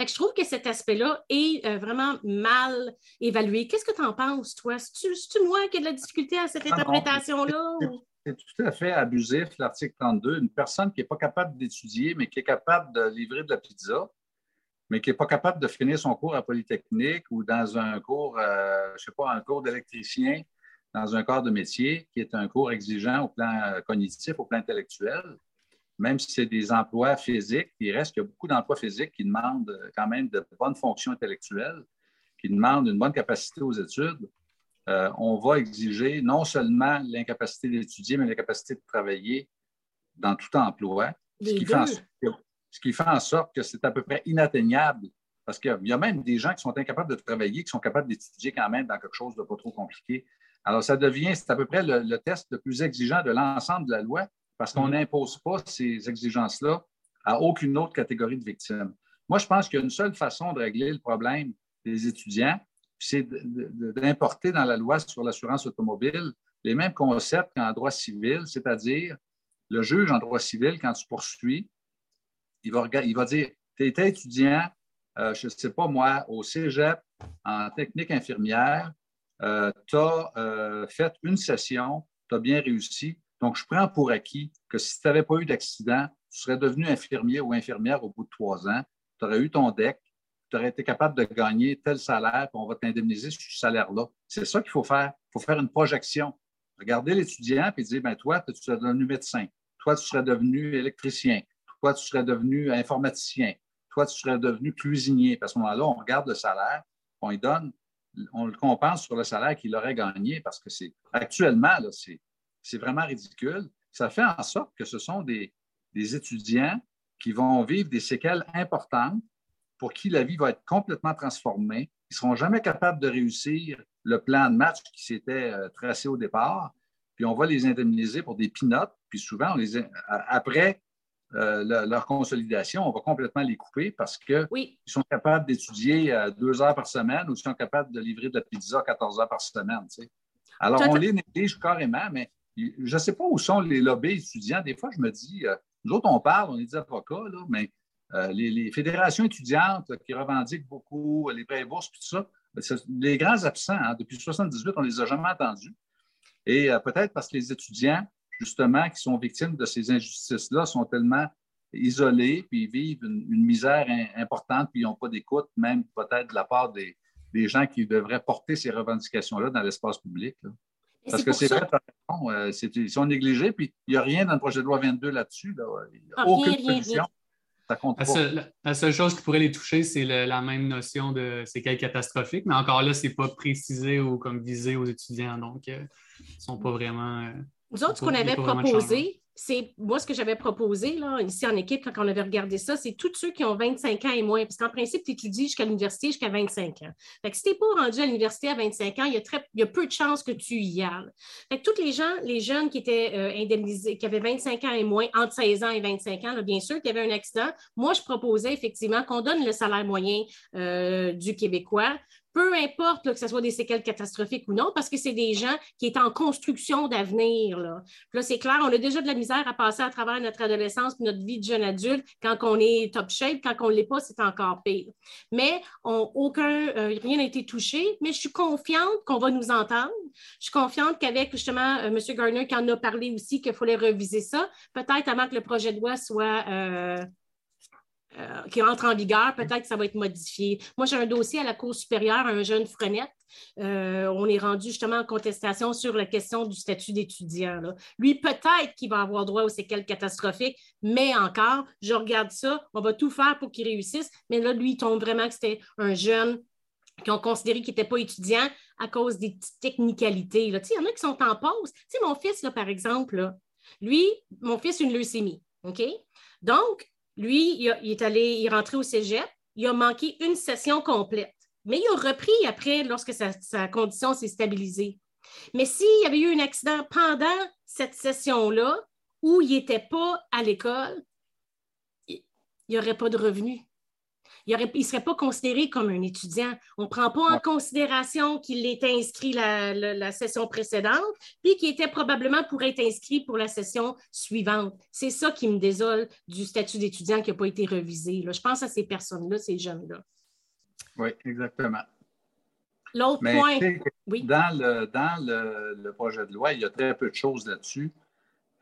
je trouve que cet aspect-là est euh, vraiment mal évalué. Qu'est-ce que tu en penses, toi? C'est-tu moi qui ai de la difficulté à cette ah interprétation-là? C'est tout à fait abusif, l'article 32. Une personne qui n'est pas capable d'étudier, mais qui est capable de livrer de la pizza, mais qui n'est pas capable de finir son cours à Polytechnique ou dans un cours, euh, je sais pas, un cours d'électricien, dans un corps de métier, qui est un cours exigeant au plan cognitif, au plan intellectuel, même si c'est des emplois physiques, il reste qu'il y a beaucoup d'emplois physiques qui demandent quand même de bonnes fonctions intellectuelles, qui demandent une bonne capacité aux études. Euh, on va exiger non seulement l'incapacité d'étudier, mais l'incapacité de travailler dans tout emploi, ce qui, fait en sorte, que c'est à peu près inatteignable parce qu'il y a même des gens qui sont incapables de travailler, qui sont capables d'étudier quand même dans quelque chose de pas trop compliqué. Alors, ça devient, c'est à peu près le, test le plus exigeant de l'ensemble de la loi parce qu'on mm-hmm. n'impose pas ces exigences-là à aucune autre catégorie de victimes. Moi, je pense qu'il y a une seule façon de régler le problème des étudiants, c'est d'importer dans la loi sur l'assurance automobile les mêmes concepts qu'en droit civil, c'est-à-dire le juge en droit civil, quand tu poursuis, il va, dire Tu étais étudiant, euh, je ne sais pas moi, au cégep, en technique infirmière, euh, tu as euh, fait une session, tu as bien réussi. Donc, je prends pour acquis que si tu n'avais pas eu d'accident, tu serais devenu infirmier ou infirmière au bout de trois ans, tu aurais eu ton DEC, tu aurais été capable de gagner tel salaire, puis on va t'indemniser sur ce salaire-là. C'est ça qu'il faut faire. Il faut faire une projection. Regardez l'étudiant et dire, ben toi, tu serais devenu médecin. Toi, tu serais devenu électricien. Toi, tu serais devenu informaticien. Toi, tu serais devenu cuisinier. À ce moment-là, on regarde le salaire, on lui donne, on le compense sur le salaire qu'il aurait gagné parce que c'est actuellement, c'est vraiment ridicule. Ça fait en sorte que ce sont des, des étudiants qui vont vivre des séquelles importantes pour qui la vie va être complètement transformée. Ils ne seront jamais capables de réussir le plan de match qui s'était euh, tracé au départ. Puis on va les indemniser pour des pinottes. Puis souvent, les, après euh, leur consolidation, on va complètement les couper parce qu'ils sont capables d'étudier euh, deux heures par semaine ou ils sont capables de livrer de la pizza 14 heures par semaine. Alors, on les néglige carrément, mais je ne sais pas où sont les lobbies étudiants. Des fois, je me dis, nous autres, on parle, on est des avocats, là, mais euh, les, fédérations étudiantes qui revendiquent beaucoup les prêts et bourses, tout ça, ben, les grands absents, hein, depuis 1978, on ne les a jamais entendus. Et euh, peut-être parce que les étudiants, justement, qui sont victimes de ces injustices-là, sont tellement isolés, puis ils vivent une, misère importante, puis ils n'ont pas d'écoute, même peut-être de la part des, gens qui devraient porter ces revendications-là dans l'espace public. Parce que c'est vrai, euh, ils sont négligés, puis il n'y a rien dans le projet de loi 22 là-dessus. Il n'y a ah, aucune solution. La seule, chose qui pourrait les toucher, c'est la même notion de séquelles catastrophiques, mais encore là, ce n'est pas précisé ou comme visé aux étudiants, donc euh, ils ne sont pas vraiment. Euh, Nous autres, ce qu'on avait proposé, c'est moi ce que j'avais proposé là, ici en équipe quand on avait regardé ça, c'est tous ceux qui ont 25 ans et moins. Parce qu'en principe, tu étudies jusqu'à l'université jusqu'à 25 ans. Fait si tu n'es pas rendu à l'université à 25 ans, il y, a très, peu de chances que tu y ailles. Fait les gens, les jeunes qui étaient euh, indemnisés, qui avaient 25 ans et moins, entre 16 ans et 25 ans, bien sûr, qui avaient un accident, moi, je proposais effectivement qu'on donne le salaire moyen euh, du Québécois peu importe que ce soit des séquelles catastrophiques ou non, parce que c'est des gens qui sont en construction d'avenir. Là, là c'est clair, on a déjà de la misère à passer à travers notre adolescence notre vie de jeune adulte quand on est top shape. Quand on ne l'est pas, c'est encore pire. Mais aucun, euh, rien n'a été touché, mais je suis confiante qu'on va nous entendre. Je suis confiante qu'avec justement euh, M. Garner qui en a parlé aussi, qu'il fallait reviser ça, peut-être avant que le projet de loi soit. Euh, euh, qui entre en vigueur, peut-être que ça va être modifié. Moi, j'ai un dossier à la Cour supérieure, un jeune frenette. Euh, on est rendu justement en contestation sur la question du statut d'étudiant. Lui, peut-être qu'il va avoir droit aux séquelles catastrophiques, mais encore, je regarde ça, on va tout faire pour qu'il réussisse. Mais là, lui, il tombe vraiment que c'était un jeune qui ont considéré qu'il n'était pas étudiant à cause des petites technicalités. Il y en a qui sont en pause. Mon fils, là, par exemple, lui, mon fils une leucémie. OK? Donc, lui, il, est allé, il est rentré au cégep, il a manqué une session complète. Mais il a repris après lorsque sa, condition s'est stabilisée. Mais s'il y avait eu un accident pendant cette session-là, où il n'était pas à l'école, il n'y aurait pas de revenus il ne serait pas considéré comme un étudiant. On ne prend pas en considération qu'il était inscrit la, session précédente, puis qu'il était probablement pour être inscrit pour la session suivante. C'est ça qui me désole du statut d'étudiant qui n'a pas été revisé. Je pense à ces personnes-là, ces jeunes-là. Oui, exactement. L'autre point. Oui. Dans, le, dans le, projet de loi, il y a très peu de choses là-dessus.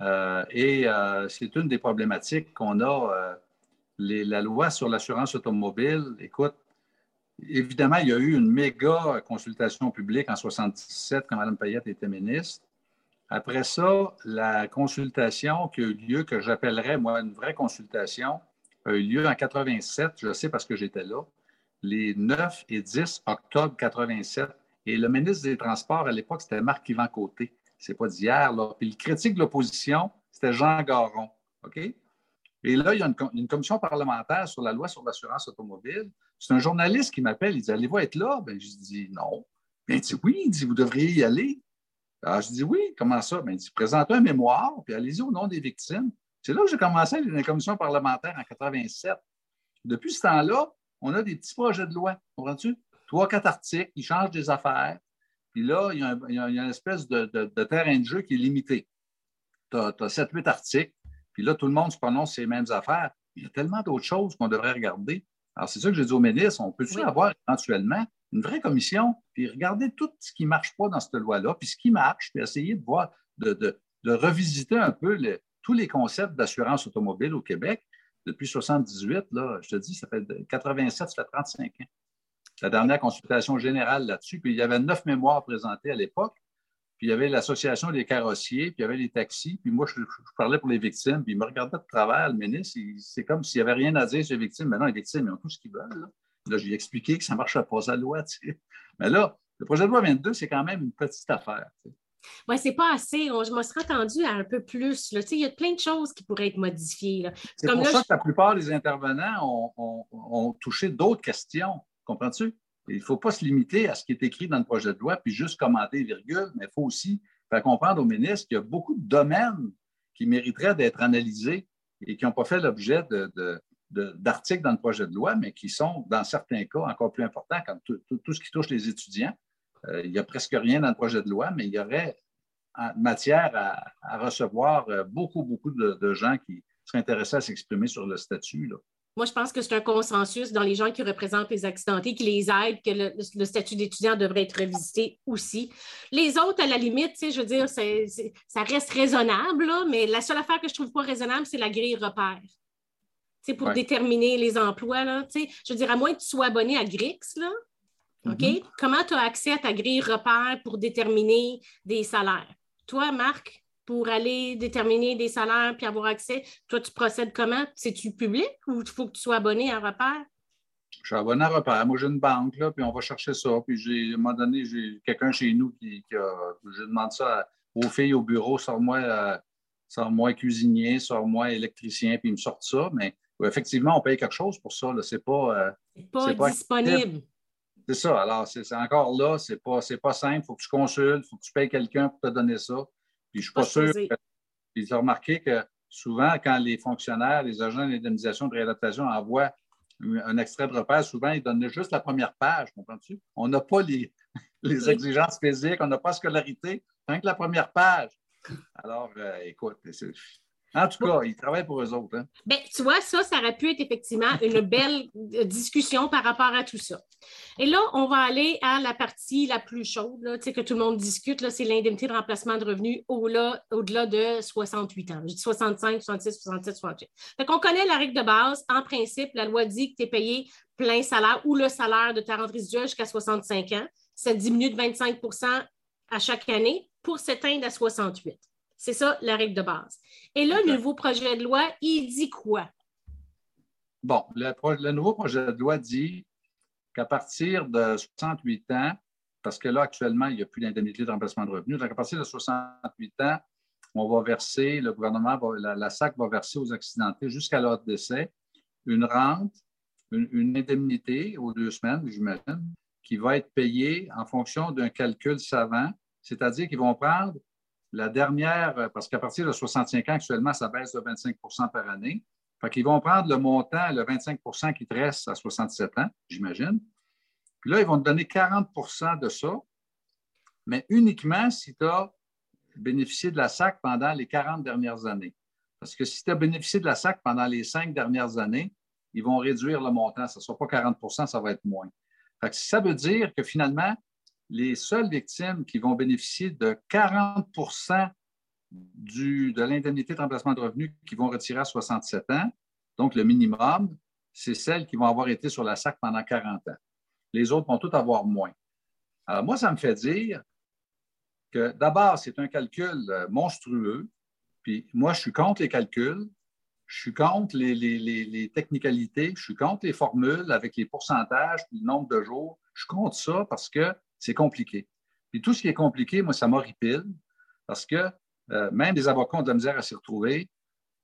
Euh, et euh, c'est une des problématiques qu'on a la loi sur l'assurance automobile, écoute, évidemment, il y a eu une méga consultation publique en 1977 quand Mme Payette était ministre. Après ça, la consultation qui a eu lieu, que j'appellerais, moi, une vraie consultation, a eu lieu en 87, je sais parce que j'étais là, les 9 et 10 octobre 87. Et le ministre des Transports à l'époque, c'était Marc-Yvan Côté. C'est pas d'hier, là. Puis le critique de l'opposition, c'était Jean Garon. OK? Et là, il y a une, commission parlementaire sur la loi sur l'assurance automobile. C'est un journaliste qui m'appelle, il dit Allez-vous être là? Ben, Je dis Non. Ben, il dit Oui, il dit Vous devriez y aller. Alors, je dis oui, comment ça? Bien, il dit présentez un mémoire, puis allez-y au nom des victimes. C'est là que j'ai commencé la commission parlementaire en 87. Depuis ce temps-là, on a des petits projets de loi, comprends-tu? Trois, quatre articles, ils changent des affaires. Puis là, il y a, une espèce de, terrain de jeu qui est limité. Tu as, as 7-8 articles, puis là, tout le monde se prononce ces mêmes affaires. Il y a tellement d'autres choses qu'on devrait regarder. Alors, c'est ça que j'ai dit au ministre, on peut-tu avoir éventuellement une vraie commission, puis regarder tout ce qui ne marche pas dans cette loi-là, puis ce qui marche, puis essayer de voir, de, revisiter un peu tous les concepts d'assurance automobile au Québec. Depuis 78, là, je te dis, ça fait 87, ça fait 35 ans. La dernière consultation générale là-dessus, puis il y avait neuf mémoires présentées à l'époque, puis il y avait l'Association des carrossiers, puis il y avait les taxis, puis moi, je, parlais pour les victimes, puis il me regardait de travers, le ministre, c'est comme s'il n'y avait rien à dire sur les victimes. Mais non, les victimes, ils ont tout ce qu'ils veulent. Là. Là, j'ai expliqué que ça ne marchait pas, la loi. Mais là, le projet de loi 22, c'est quand même une petite affaire. Oui, c'est pas assez. je me serais attendu à un peu plus. Il y a plein de choses qui pourraient être modifiées. C'est pour ça que la plupart des intervenants ont, touché d'autres questions. Comprends-tu? Il ne faut pas se limiter à ce qui est écrit dans le projet de loi puis juste commenter virgule, mais il faut aussi faire comprendre au ministre qu'il y a beaucoup de domaines qui mériteraient d'être analysés et qui n'ont pas fait l'objet d'articles dans le projet de loi, mais qui sont, dans certains cas, encore plus importants, comme tout, ce qui touche les étudiants. Euh, il n'y a presque rien dans le projet de loi, mais il y aurait matière à, recevoir euh, beaucoup, beaucoup de, gens qui seraient intéressés à s'exprimer sur le statut. Moi, je pense que c'est un consensus dans les gens qui représentent les accidentés, qui les aident, que le, statut d'étudiant devrait être revisité aussi. Les autres, à la limite, je veux dire, ça reste raisonnable, mais la seule affaire que je trouve pas raisonnable, c'est la grille repère pour déterminer les emplois. Là, je veux dire, à moins que tu sois abonné à Grix, là, OK? Mm-hmm. Comment tu as accès à ta grille repère pour déterminer des salaires? Toi, Marc, pour aller déterminer des salaires puis avoir accès, toi, tu procèdes comment? C'est-tu public ou il faut que tu sois abonné à repère? Je suis abonné à repère. Moi, j'ai une banque, là, puis on va chercher ça. Puis, j'ai, à un moment donné, j'ai quelqu'un chez nous qui, a. Je demande ça aux filles au bureau, sors-moi, euh, sors-moi cuisinier, sors-moi électricien, puis ils me sortent ça. Mais effectivement, on paye quelque chose pour ça. Ce n'est pas, euh, pas, disponible. C'est ça. Alors, c'est encore là, ce n'est pas, pas simple. Il faut que tu consultes, il faut que tu payes quelqu'un pour te donner ça. Puis je ne suis pas, sûr. Que, tu as remarqué que souvent, quand les fonctionnaires, les agents d'indemnisation de réadaptation envoient un extrait de repère, souvent, ils donnent juste la première page, comprends-tu? On n'a pas les, les exigences physiques, on n'a pas la scolarité, rien que la première page. Alors, euh, écoute, c'est en tout cas, ils travaillent pour eux autres. Hein. Ben, tu vois, ça, ça aurait pu être effectivement une belle euh, discussion par rapport à tout ça. Et là, on va aller à la partie la plus chaude, là, que tout le monde discute, c'est l'indemnité de remplacement de revenus au-delà au de 68 ans. Je dis 65, 66, 67, 68. Fait qu'on connaît la règle de base. En principe, la loi dit que tu es payé plein salaire ou le salaire de ta rente résiduelle jusqu'à 65 ans. Ça diminue de 25% à chaque année pour s'éteindre à 68. C'est ça la règle de base. Et là, le nouveau projet de loi, il dit quoi? Bon, le, nouveau projet de loi dit qu'à partir de 68 ans, parce que là, actuellement, il n'y a plus d'indemnité de remplacement de revenus, donc à partir de 68 ans, on va verser, le gouvernement, la, SAC va verser aux accidentés jusqu'à leur décès une rente, une, une indemnité aux deux semaines, j'imagine, qui va être payée en fonction d'un calcul savant, c'est-à-dire qu'ils vont prendre la dernière, euh, parce qu'à partir de 65 ans, actuellement, ça baisse de 25% par année. Fait qu'ils vont prendre le montant, le 25% qui te reste à 67 ans, j'imagine. Puis là, ils vont te donner 40% de ça, mais uniquement si tu as bénéficié de la SAC pendant les 40 dernières années. Parce que si tu as bénéficié de la SAC pendant les cinq dernières années, ils vont réduire le montant. Ça ne sera pas 40% ça va être moins. Fait ça veut dire que finalement, les seules victimes qui vont bénéficier de 40% de l'indemnité de remplacement de revenus qui vont retirer à 67 ans, donc le minimum, c'est celles qui vont avoir été sur la SAC pendant 40 ans. Les autres vont toutes avoir moins. Alors moi, ça me fait dire que d'abord, c'est un calcul euh, monstrueux, puis moi, je suis contre les calculs, je suis contre les, technicalités, je suis contre les formules avec les pourcentages, le nombre de jours. Je contre ça parce que c'est compliqué. Puis tout ce qui est compliqué, moi, ça m'horripile parce que euh, même des avocats ont de la misère à s'y retrouver.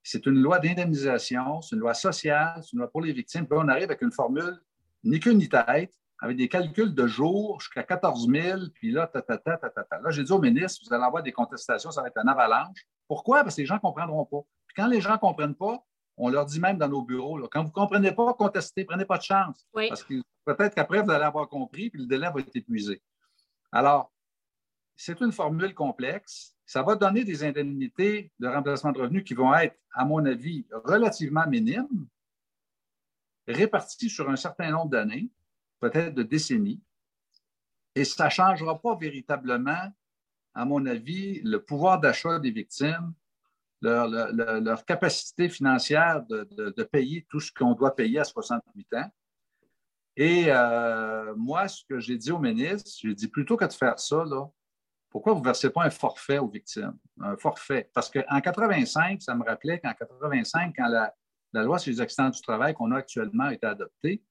C'est une loi d'indemnisation, c'est une loi sociale, c'est une loi pour les victimes. Puis on arrive avec une formule ni queue ni tête avec des calculs de jours jusqu'à 14 000, puis là, ta, ta, ta, ta, ta, Là, j'ai dit au ministre, vous allez avoir des contestations, ça va être un avalanche. Pourquoi? Parce que les gens ne comprendront pas. Puis quand les gens ne comprennent pas, on leur dit même dans nos bureaux, quand vous ne comprenez pas, contestez, prenez pas de chance. Parce que peut-être qu'après, vous allez avoir compris, puis le délai va être épuisé. Alors, c'est une formule complexe. Ça va donner des indemnités de remplacement de revenus qui vont être, à mon avis, relativement minimes, réparties sur un certain nombre d'années, peut-être de décennies. Et ça ne changera pas véritablement, à mon avis, le pouvoir d'achat des victimes, leur, capacité financière de, payer tout ce qu'on doit payer à 68 ans. Et euh, moi, ce que j'ai dit au ministre, j'ai dit plutôt que de faire ça, pourquoi vous ne versez pas un forfait aux victimes? Un forfait. Parce qu'en 85, ça me rappelait qu'en 85, quand la, loi sur les accidents du travail qu'on a actuellement a été adoptée,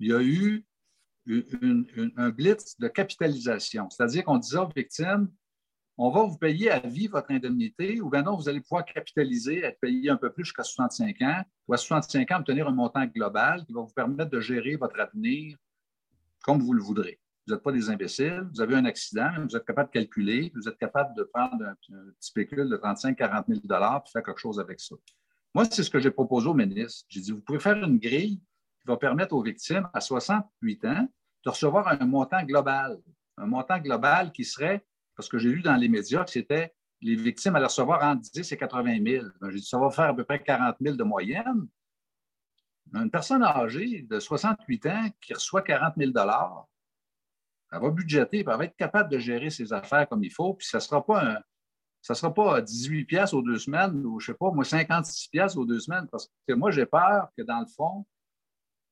il y a eu un blitz de capitalisation. C'est-à-dire qu'on disait aux victimes, on va vous payer à vie votre indemnité ou bien non, vous allez pouvoir capitaliser, être payé un peu plus jusqu'à 65 ans ou à 65 ans obtenir un montant global qui va vous permettre de gérer votre avenir comme vous le voudrez. Vous n'êtes pas des imbéciles, vous avez un accident, vous êtes capable de calculer, vous êtes capable de prendre un, petit pécule de 35 40 000 dollars et faire quelque chose avec ça. Moi, c'est ce que j'ai proposé au ministre. J'ai dit, vous pouvez faire une grille qui va permettre aux victimes à 68 ans de recevoir un montant global, un montant global qui serait parce que j'ai lu dans les médias que c'était les victimes allaient recevoir entre 10 et 80 000. Ben, j'ai dit, ça va faire à peu près 40 000 de moyenne. Une personne âgée de 68 ans qui reçoit 40 000 elle va budgéter, elle va être capable de gérer ses affaires comme il faut, puis ça ne sera pas ça sera pas 18 pièces aux deux semaines ou, je ne sais pas, moi, 56 pièces aux deux semaines, parce que moi, j'ai peur que, dans le fond,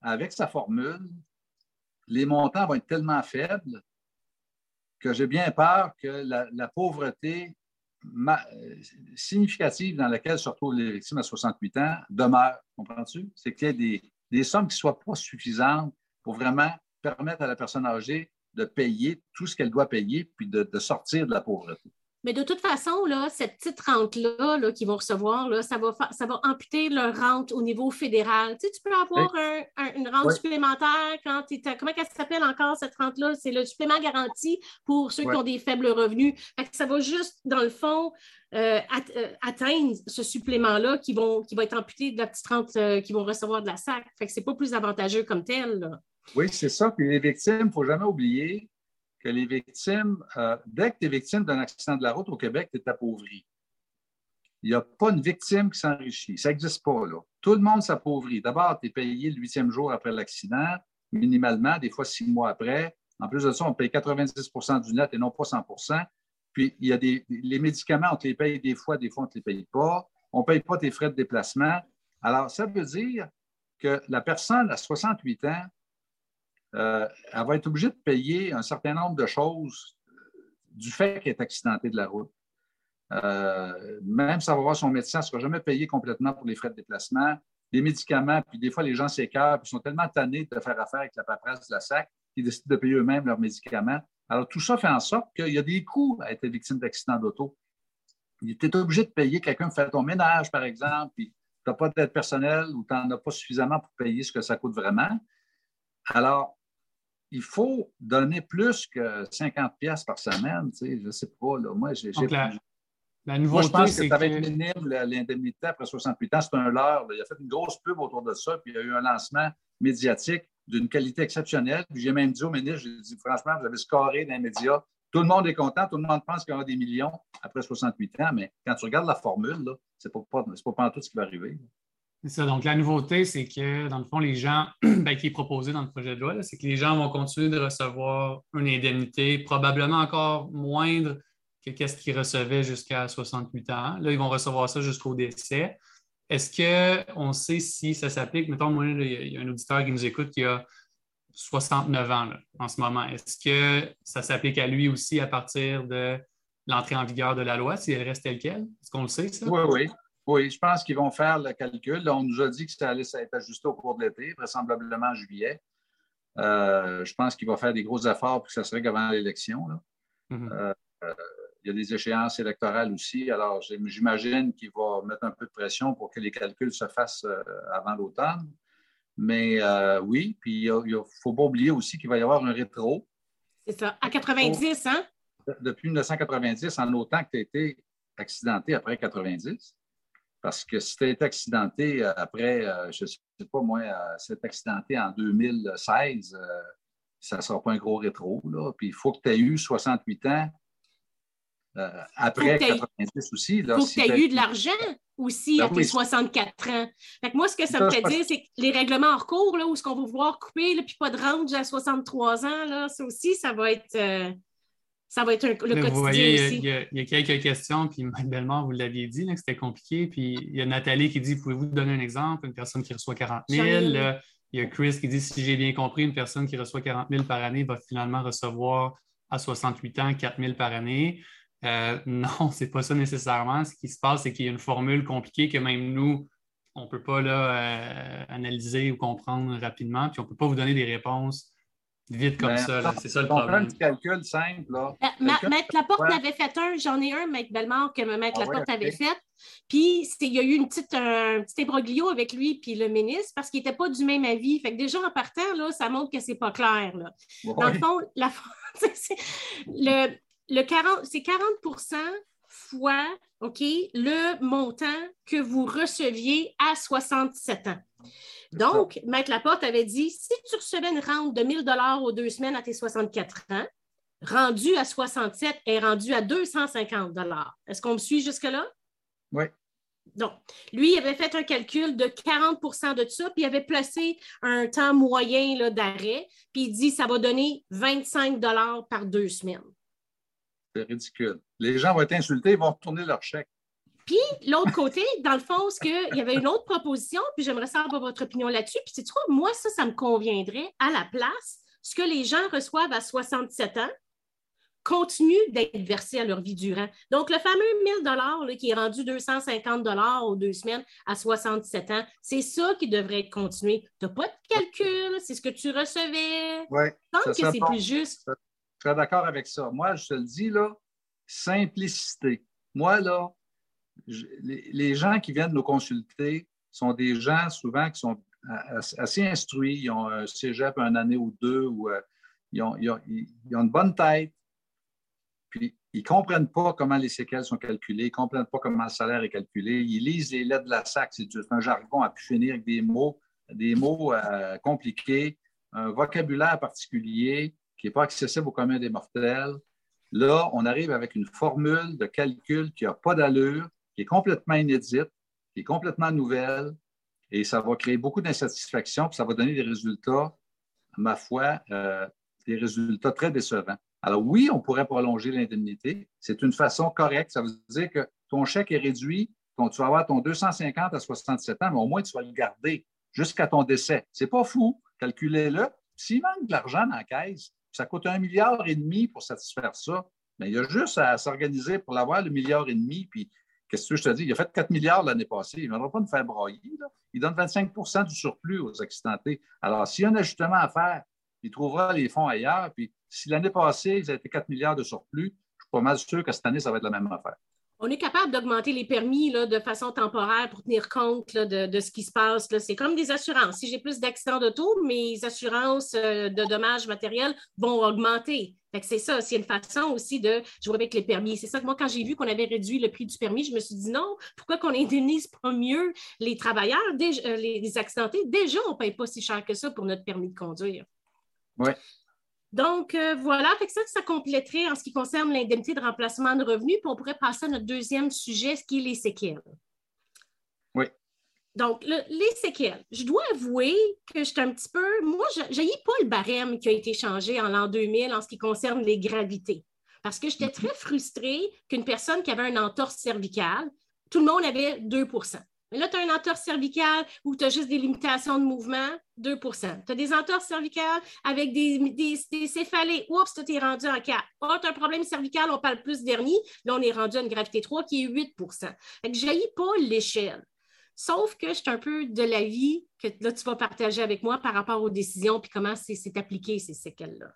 avec sa formule, les montants vont être tellement faibles que j'ai bien peur que la, pauvreté significative dans laquelle se retrouvent les victimes à 68 ans demeure. Comprends-tu? C'est qu'il y ait des, sommes qui ne soient pas suffisantes pour vraiment permettre à la personne âgée de payer tout ce qu'elle doit payer puis de sortir de la pauvreté. Mais de toute façon, là, cette petite rente-là qu'ils vont recevoir, là, ça, va ça va amputer leur rente au niveau fédéral. Tu, sais, tu peux avoir une rente supplémentaire quand tu Comment elle s'appelle encore cette rente-là? C'est le supplément garanti pour ceux qui ont des faibles revenus. ça va juste, dans le fond, euh, euh, atteindre ce supplément-là qui, vont, qui va être amputé de la petite rente euh, qu'ils vont recevoir de la SAC. Fait que c'est pas plus avantageux comme tel. Oui, c'est ça. Puis les victimes, il ne faut jamais oublier que les victimes, euh, dès que tu es victime d'un accident de la route au Québec, tu es appauvri. Il n'y a pas une victime qui s'enrichit. Ça n'existe pas, là. Tout le monde s'appauvrit. D'abord, tu es payé le huitième jour après l'accident, minimalement, des fois six mois après. En plus de ça, on paye 90% du net et non pas 100% Puis, il y a des, les médicaments, on te les paye des fois, des fois, on ne te les paye pas. On ne paye pas tes frais de déplacement. Alors, ça veut dire que la personne à 68 ans euh, elle va être obligée de payer un certain nombre de choses du fait qu'elle est accidentée de la route. Euh, même si elle va voir son médecin, elle ne sera jamais payé complètement pour les frais de déplacement. Les médicaments, puis des fois, les gens s'écartent, puis sont tellement tannés de faire affaire avec la paperasse de la SAC qu'ils décident de payer eux-mêmes leurs médicaments. Alors, tout ça fait en sorte qu'il y a des coûts à être victime d'accident d'auto. Tu es obligé de payer quelqu'un faire ton ménage, par exemple, puis tu n'as pas d'aide personnelle ou tu n'en as pas suffisamment pour payer ce que ça coûte vraiment. Alors, il faut donner plus que 50 pièces par semaine. Tu sais, je ne sais pas. Là. Moi, j'ai, la, la nouveauté, je pense que ça va être minime, l'indemnité après 68 ans. C'est un leurre. Il a fait une grosse pub autour de ça, puis il y a eu un lancement médiatique d'une qualité exceptionnelle. Puis j'ai même dit au ministre, j'ai dit, franchement, vous avez scoré dans les médias. Tout le monde est content, tout le monde pense qu'il y aura des millions après 68 ans, mais quand tu regardes la formule, ce n'est pas, pas, pas tout ce qui va arriver. C'est ça. Donc, la nouveauté, c'est que, dans le fond, les gens, ben, qui est proposé dans le projet de loi, c'est que les gens vont continuer de recevoir une indemnité probablement encore moindre que ce qu'ils recevaient jusqu'à 68 ans. Là, ils vont recevoir ça jusqu'au décès. Est-ce qu'on sait si ça s'applique? Mettons, moi, il y a un auditeur qui nous écoute qui a 69 ans en ce moment. Est-ce que ça s'applique à lui aussi à partir de l'entrée en vigueur de la loi, si elle reste telle quelle? Est-ce qu'on le sait, ça? Oui, oui. Oui, je pense qu'ils vont faire le calcul. on nous a dit que ça allait être ajusté au cours de l'été, vraisemblablement en juillet. Euh, je pense qu'il va faire des gros efforts pour que ça se règle avant l'élection. Mm-hmm. Euh, euh, il y a des échéances électorales aussi. Alors, j'imagine qu'il va mettre un peu de pression pour que les calculs se fassent avant l'automne. Mais euh, oui, puis il ne faut pas oublier aussi qu'il va y avoir un rétro. C'est ça, à 90, hein? Depuis 1990, en autant que tu as été accidenté après 90. Parce que si tu as été accidenté après, euh, je ne sais pas moi, si tu accidenté en 2016, ça ne sera pas un gros rétro. Là. Puis il faut que tu aies eu 68 ans euh, après 90 aussi. Il faut que tu aies eu de l'argent aussi ben à tes 64 ans. Fait moi, ce que ça, me fait dire, c'est que les règlements en cours, là, où est-ce qu'on va vouloir couper, là, puis pas de range à 63 ans, là, ça aussi, ça va être... Euh, ça va être le quotidien vous voyez, aussi. Il y, a, il y, a, quelques questions, puis Bellemare, vous l'aviez dit, que c'était compliqué. Puis il y a Nathalie qui dit Pouvez-vous donner un exemple? Une personne qui reçoit 40 000. il y a Chris qui dit Si j'ai bien compris, une personne qui reçoit 40 000 par année va finalement recevoir à 68 ans 4 000 par année. Euh, non, ce n'est pas ça nécessairement. Ce qui se passe, c'est qu'il y a une formule compliquée que même nous, on ne peut pas là, euh, analyser ou comprendre rapidement, puis on ne peut pas vous donner des réponses vite comme ben, ça. C'est ça le problème. un petit calcul simple. Là. Ben, Maître Laporte ouais. avait fait un, j'en ai un, Maître Bellemare, que Maître ah, Laporte avait fait. Puis il y a eu une petite, un petit imbroglio avec lui puis le ministre parce qu'il n'était pas du même avis. Fait que déjà en partant, là, ça montre que ce n'est pas clair. Là. Dans le fond, la, le, le 40, c'est 40% fois OK, le montant que vous receviez à 67 ans. Donc, Maître Laporte avait dit si tu recevais une rente de 1000 aux deux semaines à tes 64 ans, rendu à 67 est rendu à 250 Est-ce qu'on me suit jusque-là? Oui. Donc, lui, il avait fait un calcul de 40% de ça, puis il avait placé un temps moyen d'arrêt, puis il dit ça va donner 25 par deux semaines. C'est ridicule. Les gens vont être insultés, ils vont retourner leur chèque. Puis, l'autre côté, dans le fond, ce il y avait une autre proposition, puis j'aimerais savoir votre opinion là-dessus. Puis, tu vois, moi, ça, ça me conviendrait à la place, ce que les gens reçoivent à 67 ans continue d'être versé à leur vie durant. Donc, le fameux 1000 dollars qui est rendu 250 dollars aux deux semaines à 67 ans, c'est ça qui devrait être continué. Tu n'as pas de calcul, c'est ce que tu recevais. Oui. Je pense que c'est plus juste. Je serais d'accord avec ça. Moi, je te le dis, là, simplicité. Moi, là, les, gens qui viennent nous consulter sont des gens souvent qui sont assez instruits, ils ont un cégep un année ou deux, ou euh, ils, ont, une bonne tête, puis ils ne comprennent pas comment les séquelles sont calculées, ils ne comprennent pas comment le salaire est calculé, ils lisent les lettres de la SAC, c'est un jargon à pu finir avec des mots, des mots euh, compliqués, un vocabulaire particulier qui n'est pas accessible au commun des mortels. Là, on arrive avec une formule de calcul qui n'a pas d'allure, qui est complètement inédite, qui est complètement nouvelle, et ça va créer beaucoup d'insatisfaction, puis ça va donner des résultats, à ma foi, euh, des résultats très décevants. Alors oui, on pourrait prolonger l'indemnité. C'est une façon correcte. Ça veut dire que ton chèque est réduit, tu vas avoir ton 250 à 67 ans, mais au moins tu vas le garder jusqu'à ton décès. C'est pas fou. Calculez-le. S'il manque de l'argent dans la caisse, ça coûte un milliard et demi pour satisfaire ça. Mais il y a juste à s'organiser pour l'avoir, le milliard et demi. Puis, qu'est-ce que je te dis? Il a fait 4 milliards l'année passée. Il ne viendra pas nous faire broyer. Il donne 25% du surplus aux accidentés. Alors, s'il y a un ajustement à faire, il trouvera les fonds ailleurs. Puis, si l'année passée, ils a été 4 milliards de surplus, je suis pas mal sûr que cette année, ça va être la même affaire on est capable d'augmenter les permis de façon temporaire pour tenir compte de, ce qui se passe. C'est comme des assurances. Si j'ai plus d'accidents d'auto, mes assurances euh, de dommages matériels vont augmenter. c'est ça, c'est une façon aussi de jouer avec les permis. C'est ça que moi, quand j'ai vu qu'on avait réduit le prix du permis, je me suis dit non, pourquoi qu'on indemnise pas mieux les travailleurs, euh, les, accidentés? Déjà, on ne paye pas si cher que ça pour notre permis de conduire. Oui. Donc, euh, voilà, fait que ça, ça compléterait en ce qui concerne l'indemnité de remplacement de revenus, puis on pourrait passer à notre deuxième sujet, ce qui est les séquelles. Oui. Donc, les séquelles. Je dois avouer que je suis un petit peu. Moi, je n'ai pas le barème qui a été changé en l'an 2000 en ce qui concerne les gravités. Parce que j'étais très frustrée qu'une personne qui avait un entorse cervicale, tout le monde avait 2 mais là, tu as un entorse cervical où tu as juste des limitations de mouvement, 2 Tu as des entorses cervicales avec des, des, céphalées. Oups, tu es rendu en 4. Oh, tu as un problème cervical, on parle plus dernier. Là, on est rendu à une gravité 3 qui est 8 fait que Je pas l'échelle. Sauf que je suis un peu de l'avis que là, tu vas partager avec moi par rapport aux décisions puis comment c'est appliqué ces séquelles-là.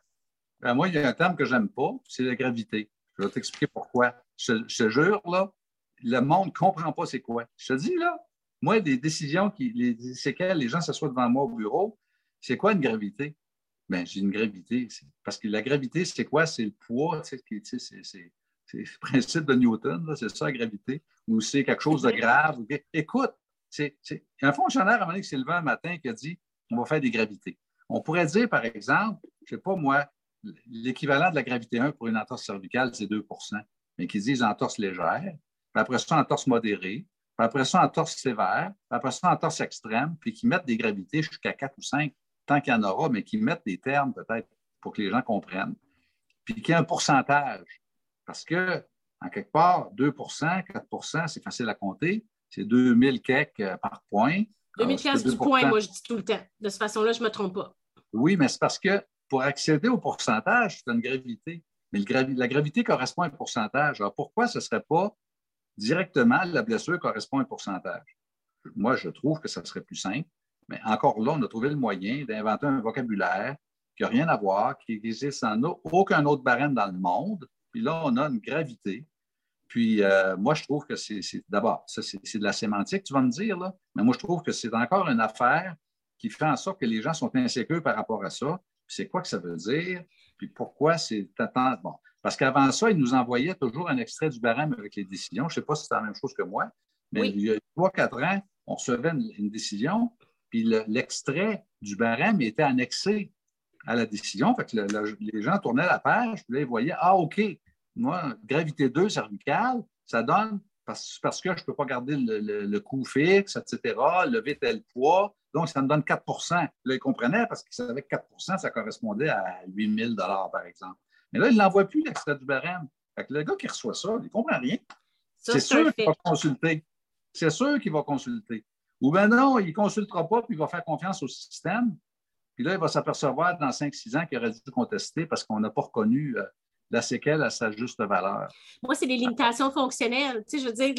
Ben, moi, il y a un terme que j'aime pas, c'est la gravité. Je vais t'expliquer pourquoi. Je te jure, là, le monde ne comprend pas c'est quoi. Je te dis, là, Moi, des décisions qui, les les gens s'assoient devant moi au bureau, c'est quoi une gravité? Bien, j'ai une gravité. Parce que la gravité, c'est quoi? C'est le poids, c'est le principe de Newton, c'est ça la gravité, ou c'est quelque chose de grave. Écoute, c'est un fonctionnaire à un moment qui s'est levé un matin qui a dit on va faire des gravités. On pourrait dire, par exemple, je ne sais pas moi, l'équivalent de la gravité 1 pour une entorse cervicale, c'est 2% mais qui disent entorse légère, après ça, entorse modérée, puis après ça, entorse sévère, puis après ça, entorse extrême, puis qui mettent des gravités jusqu'à 4 ou 5, tant qu'il y en aura, mais qui mettent des termes peut-être pour que les gens comprennent. Puis qu'il y ait un pourcentage. Parce que, en quelque part, 2% 4% c'est facile à compter. C'est 2000 quelques euh, par point. 2000 quelques du point, moi, je dis tout le temps. De cette façon-là, je ne me trompe pas. Oui, mais c'est parce que pour accéder au pourcentage, c'est une gravité. Mais la gravité correspond à un pourcentage. Alors pourquoi ce ne serait pas directement la blessure correspond à un pourcentage? Moi, je trouve que ça serait plus simple. Mais encore là, on a trouvé le moyen d'inventer un vocabulaire qui n'a rien à voir, qui n'existe en aucun autre barème dans le monde. Puis là, on a une gravité. Puis euh, moi, je trouve que c'est d'abord, ça, c'est de la sémantique, tu vas me dire, là. Mais moi, je trouve que c'est encore une affaire qui fait en sorte que les gens sont insécures par rapport à ça. C'est quoi que ça veut dire? Puis pourquoi c'est Bon. Parce qu'avant ça, ils nous envoyaient toujours un extrait du barème avec les décisions. Je ne sais pas si c'est la même chose que moi, mais il y a trois, quatre ans, on recevait une, décision, puis l'extrait du barème était annexé à la décision. Fait que les gens tournaient la page, puis là, ils voyaient Ah, OK, moi, gravité 2 cervicale, ça donne parce, parce que je ne peux pas garder le, le, coût fixe, etc., lever tel poids. Donc, ça me donne 4% Là, ils comprenaient parce qu'ils savaient que 4% ça correspondait à 8 000 par exemple. Mais là, il n'envoie plus l'extrait du barème. Fait que le gars qui reçoit ça, il ne comprend rien. C'est sûr qu'il va consulter. C'est sûr qu'il va consulter. Ou bien non, il ne consultera pas, puis il va faire confiance au système. Puis là, il va s'apercevoir dans 5-6 ans qu'il aurait dû contester parce qu'on n'a pas reconnu euh, la séquelle à sa juste valeur. Moi, c'est des limitations fonctionnelles. Tu sais, je veux dire,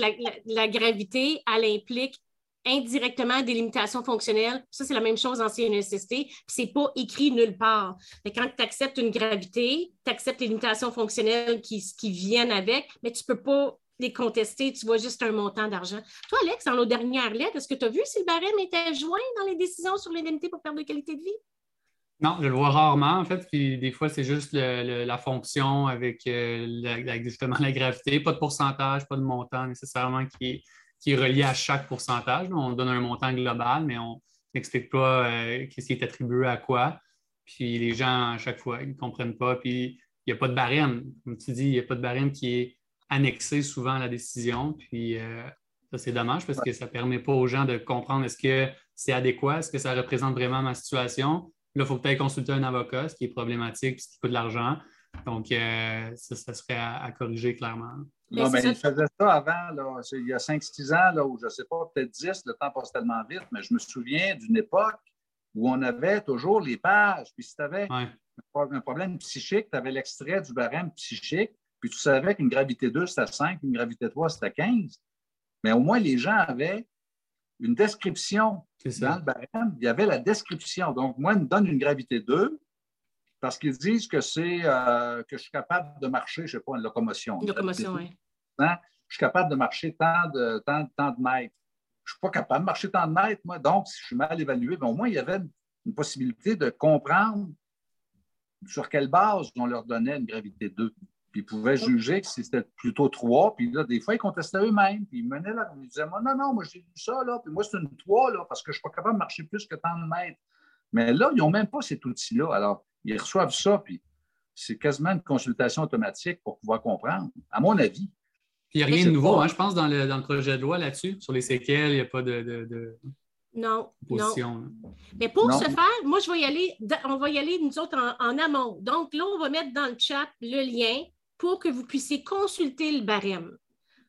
la, gravité, elle implique indirectement des limitations fonctionnelles. Ça, c'est la même chose en CNSST. Ce n'est pas écrit nulle part. Mais quand tu acceptes une gravité, tu acceptes les limitations fonctionnelles qui, viennent avec, mais tu peux pas les contester, tu vois juste un montant d'argent. Toi, Alex, dans nos dernières lettres, est-ce que tu as vu si le barème était joint dans les décisions sur l'indemnité pour perte de qualité de vie? Non, je le vois rarement, en fait. Puis des fois, c'est juste la fonction avec euh, justement la gravité. Pas de pourcentage, pas de montant nécessairement qui est, qui est relié à chaque pourcentage. On donne un montant global, mais on n'explique pas euh, ce qui est attribué à quoi. Puis les gens, à chaque fois, ils ne comprennent pas. Puis il n'y a pas de barème. Comme tu dis, il n'y a pas de barème qui est annexé souvent à la décision. Puis euh, ça, c'est dommage parce que ça ne permet pas aux gens de comprendre est-ce que c'est adéquat, est-ce que ça représente vraiment ma situation Là, il faut peut-être consulter un avocat, ce qui est problématique, ce qui coûte de l'argent. Donc, euh, ça, serait à, corriger clairement. Non, mais il faisait ça avant, il y a 5-6 ans, là, ou je ne sais pas, peut-être 10, le temps passe tellement vite, mais je me souviens d'une époque où on avait toujours les pages. Puis si tu avais un problème psychique, tu avais l'extrait du barème psychique, puis tu savais qu'une gravité 2, c'était 5, une gravité 3, c'était 15. Mais au moins, les gens avaient une description dans le barème, il y avait la description. Donc, moi, ils me donnent une gravité 2 parce qu'ils disent que c'est euh, que je suis capable de marcher, je ne sais pas, une locomotion. Une locomotion, oui. Hein? Je suis capable de marcher tant de, tant, tant de mètres. Je ne suis pas capable de marcher tant de mètres, moi. Donc, si je suis mal évalué, mais au moins, il y avait une possibilité de comprendre sur quelle base on leur donnait une gravité 2. Puis ils pouvaient juger que c'était plutôt trois. Puis là, des fois, ils contestaient eux-mêmes. Puis ils menaient là. Ils disaient, non, non, moi, j'ai vu ça, là. Puis moi, c'est une trois, là, parce que je ne suis pas capable de marcher plus que tant de mètres. Mais là, ils n'ont même pas cet outil-là. Alors, ils reçoivent ça, puis c'est quasiment une consultation automatique pour pouvoir comprendre, à mon avis. Puis il n'y a rien de nouveau, hein, je pense, dans le, dans le, projet de loi là-dessus. Sur les séquelles, il n'y a pas de, de, Non, non. Mais pour ce faire, moi, je vais y aller, on va y aller, nous autres, en, en, amont. Donc là, on va mettre dans le chat le lien pour que vous puissiez consulter le barème.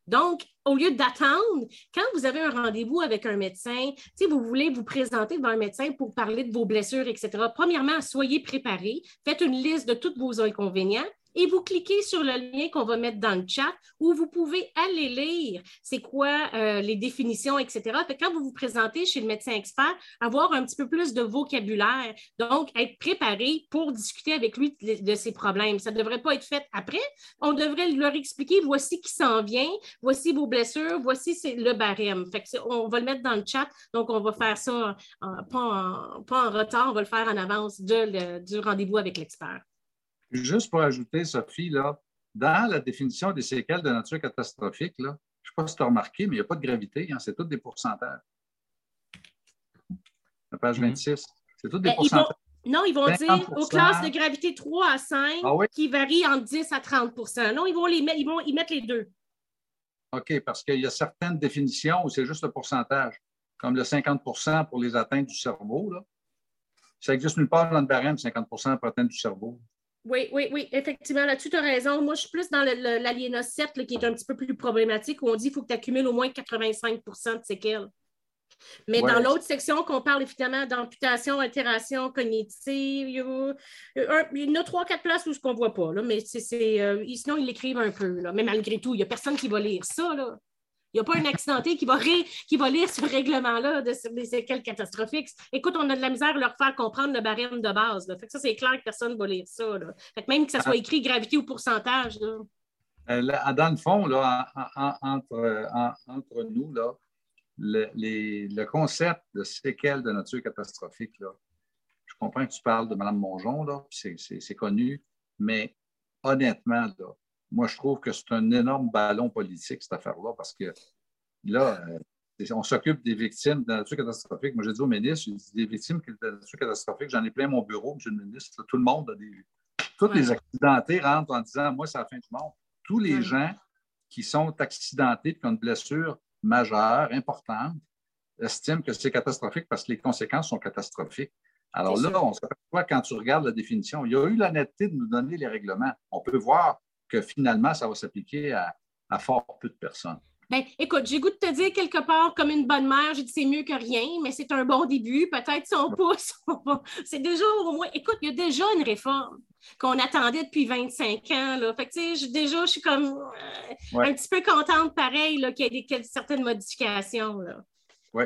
Donc, au lieu d'attendre, quand vous avez un rendez-vous avec un médecin, si vous voulez vous présenter devant un médecin pour parler de vos blessures, etc., premièrement, soyez préparés, faites une liste de tous vos inconvénients, et vous cliquez sur le lien qu'on va mettre dans le chat où vous pouvez aller lire c'est quoi euh, les définitions, etc. quand vous vous présentez chez le médecin expert, avoir un petit peu plus de vocabulaire, donc être préparé pour discuter avec lui de, ses problèmes. Ça ne devrait pas être fait après. On devrait leur expliquer voici qui s'en vient, voici vos blessures, voici le barème. Fait on va le mettre dans le chat, donc on va faire ça pas, en, retard, on va le faire en avance du rendez-vous avec l'expert. Juste pour ajouter, Sophie, là, dans la définition des séquelles de nature catastrophique, là, je ne sais pas si tu as remarqué, mais il n'y a pas de gravité, hein, c'est tout des pourcentages. La page 26, mhm. c'est tout des ben, pourcentages. non, ils vont dire aux classes de gravité 3 à 5 ah qui varient entre 10 à 30% Non, ils vont, les ils vont y mettre les deux. OK, parce qu'il y a certaines définitions où c'est juste le pourcentage, comme le 50% pour les atteintes du cerveau. Là. Ça existe nulle part dans le barème, 50 pour atteintes du cerveau. Oui, oui, oui, effectivement, là-dessus, tu as raison. Moi, je suis plus dans l'aliéna 7, qui est un petit peu plus problématique, où on dit qu'il faut que tu accumules au moins 85% de séquelles. Mais dans l'autre section, qu'on parle évidemment d'amputation, altération cognitive, il y, a, trois, quatre places où ce qu'on ne voit pas, là, mais c'est, euh, sinon, ils l'écrivent un peu. Là. Mais malgré tout, il n'y a personne qui va lire ça. Là. Il n'y a pas un accidenté qui va, qui va lire ce règlement-là de, des séquelles catastrophiques. Écoute, on a de la misère à leur faire comprendre le barème de base. Fait que ça, c'est clair que personne ne va lire ça. même que ça soit écrit gravité ou pourcentage. Euh, dans le fond, là, entre, nous, là, le, concept de séquelles de nature catastrophique, là, je comprends que tu parles de Mme Mongeon, c'est connu, mais honnêtement, là, moi, je trouve que c'est un énorme ballon politique, cette affaire-là, parce que là, euh, on s'occupe des victimes de la nature catastrophique. Moi, j'ai dit au ministre, j'ai dit des victimes de la nature catastrophique, j'en ai plein mon bureau, monsieur le ministre. Tout le monde a des. Tous les accidentés rentrent en disant Moi, c'est la fin du monde. Tous les gens qui sont accidentés et qui ont une blessure majeure, importante, estiment que c'est catastrophique parce que les conséquences sont catastrophiques. Alors là, on s'aperçoit quand tu regardes la définition, il y a eu l'honnêteté de nous donner les règlements. On peut voir que finalement, ça va s'appliquer à, fort peu de personnes. Ben, écoute, j'ai goût de te dire quelque part comme une bonne mère, j'ai dit c'est mieux que rien, mais c'est un bon début. Peut-être son pouce, c'est déjà au moins. Écoute, il y a déjà une réforme qu'on attendait depuis 25 ans. Là. Fait que, déjà, je suis comme euh, un petit peu contente, pareil, qu'il y ait certaines modifications. Oui.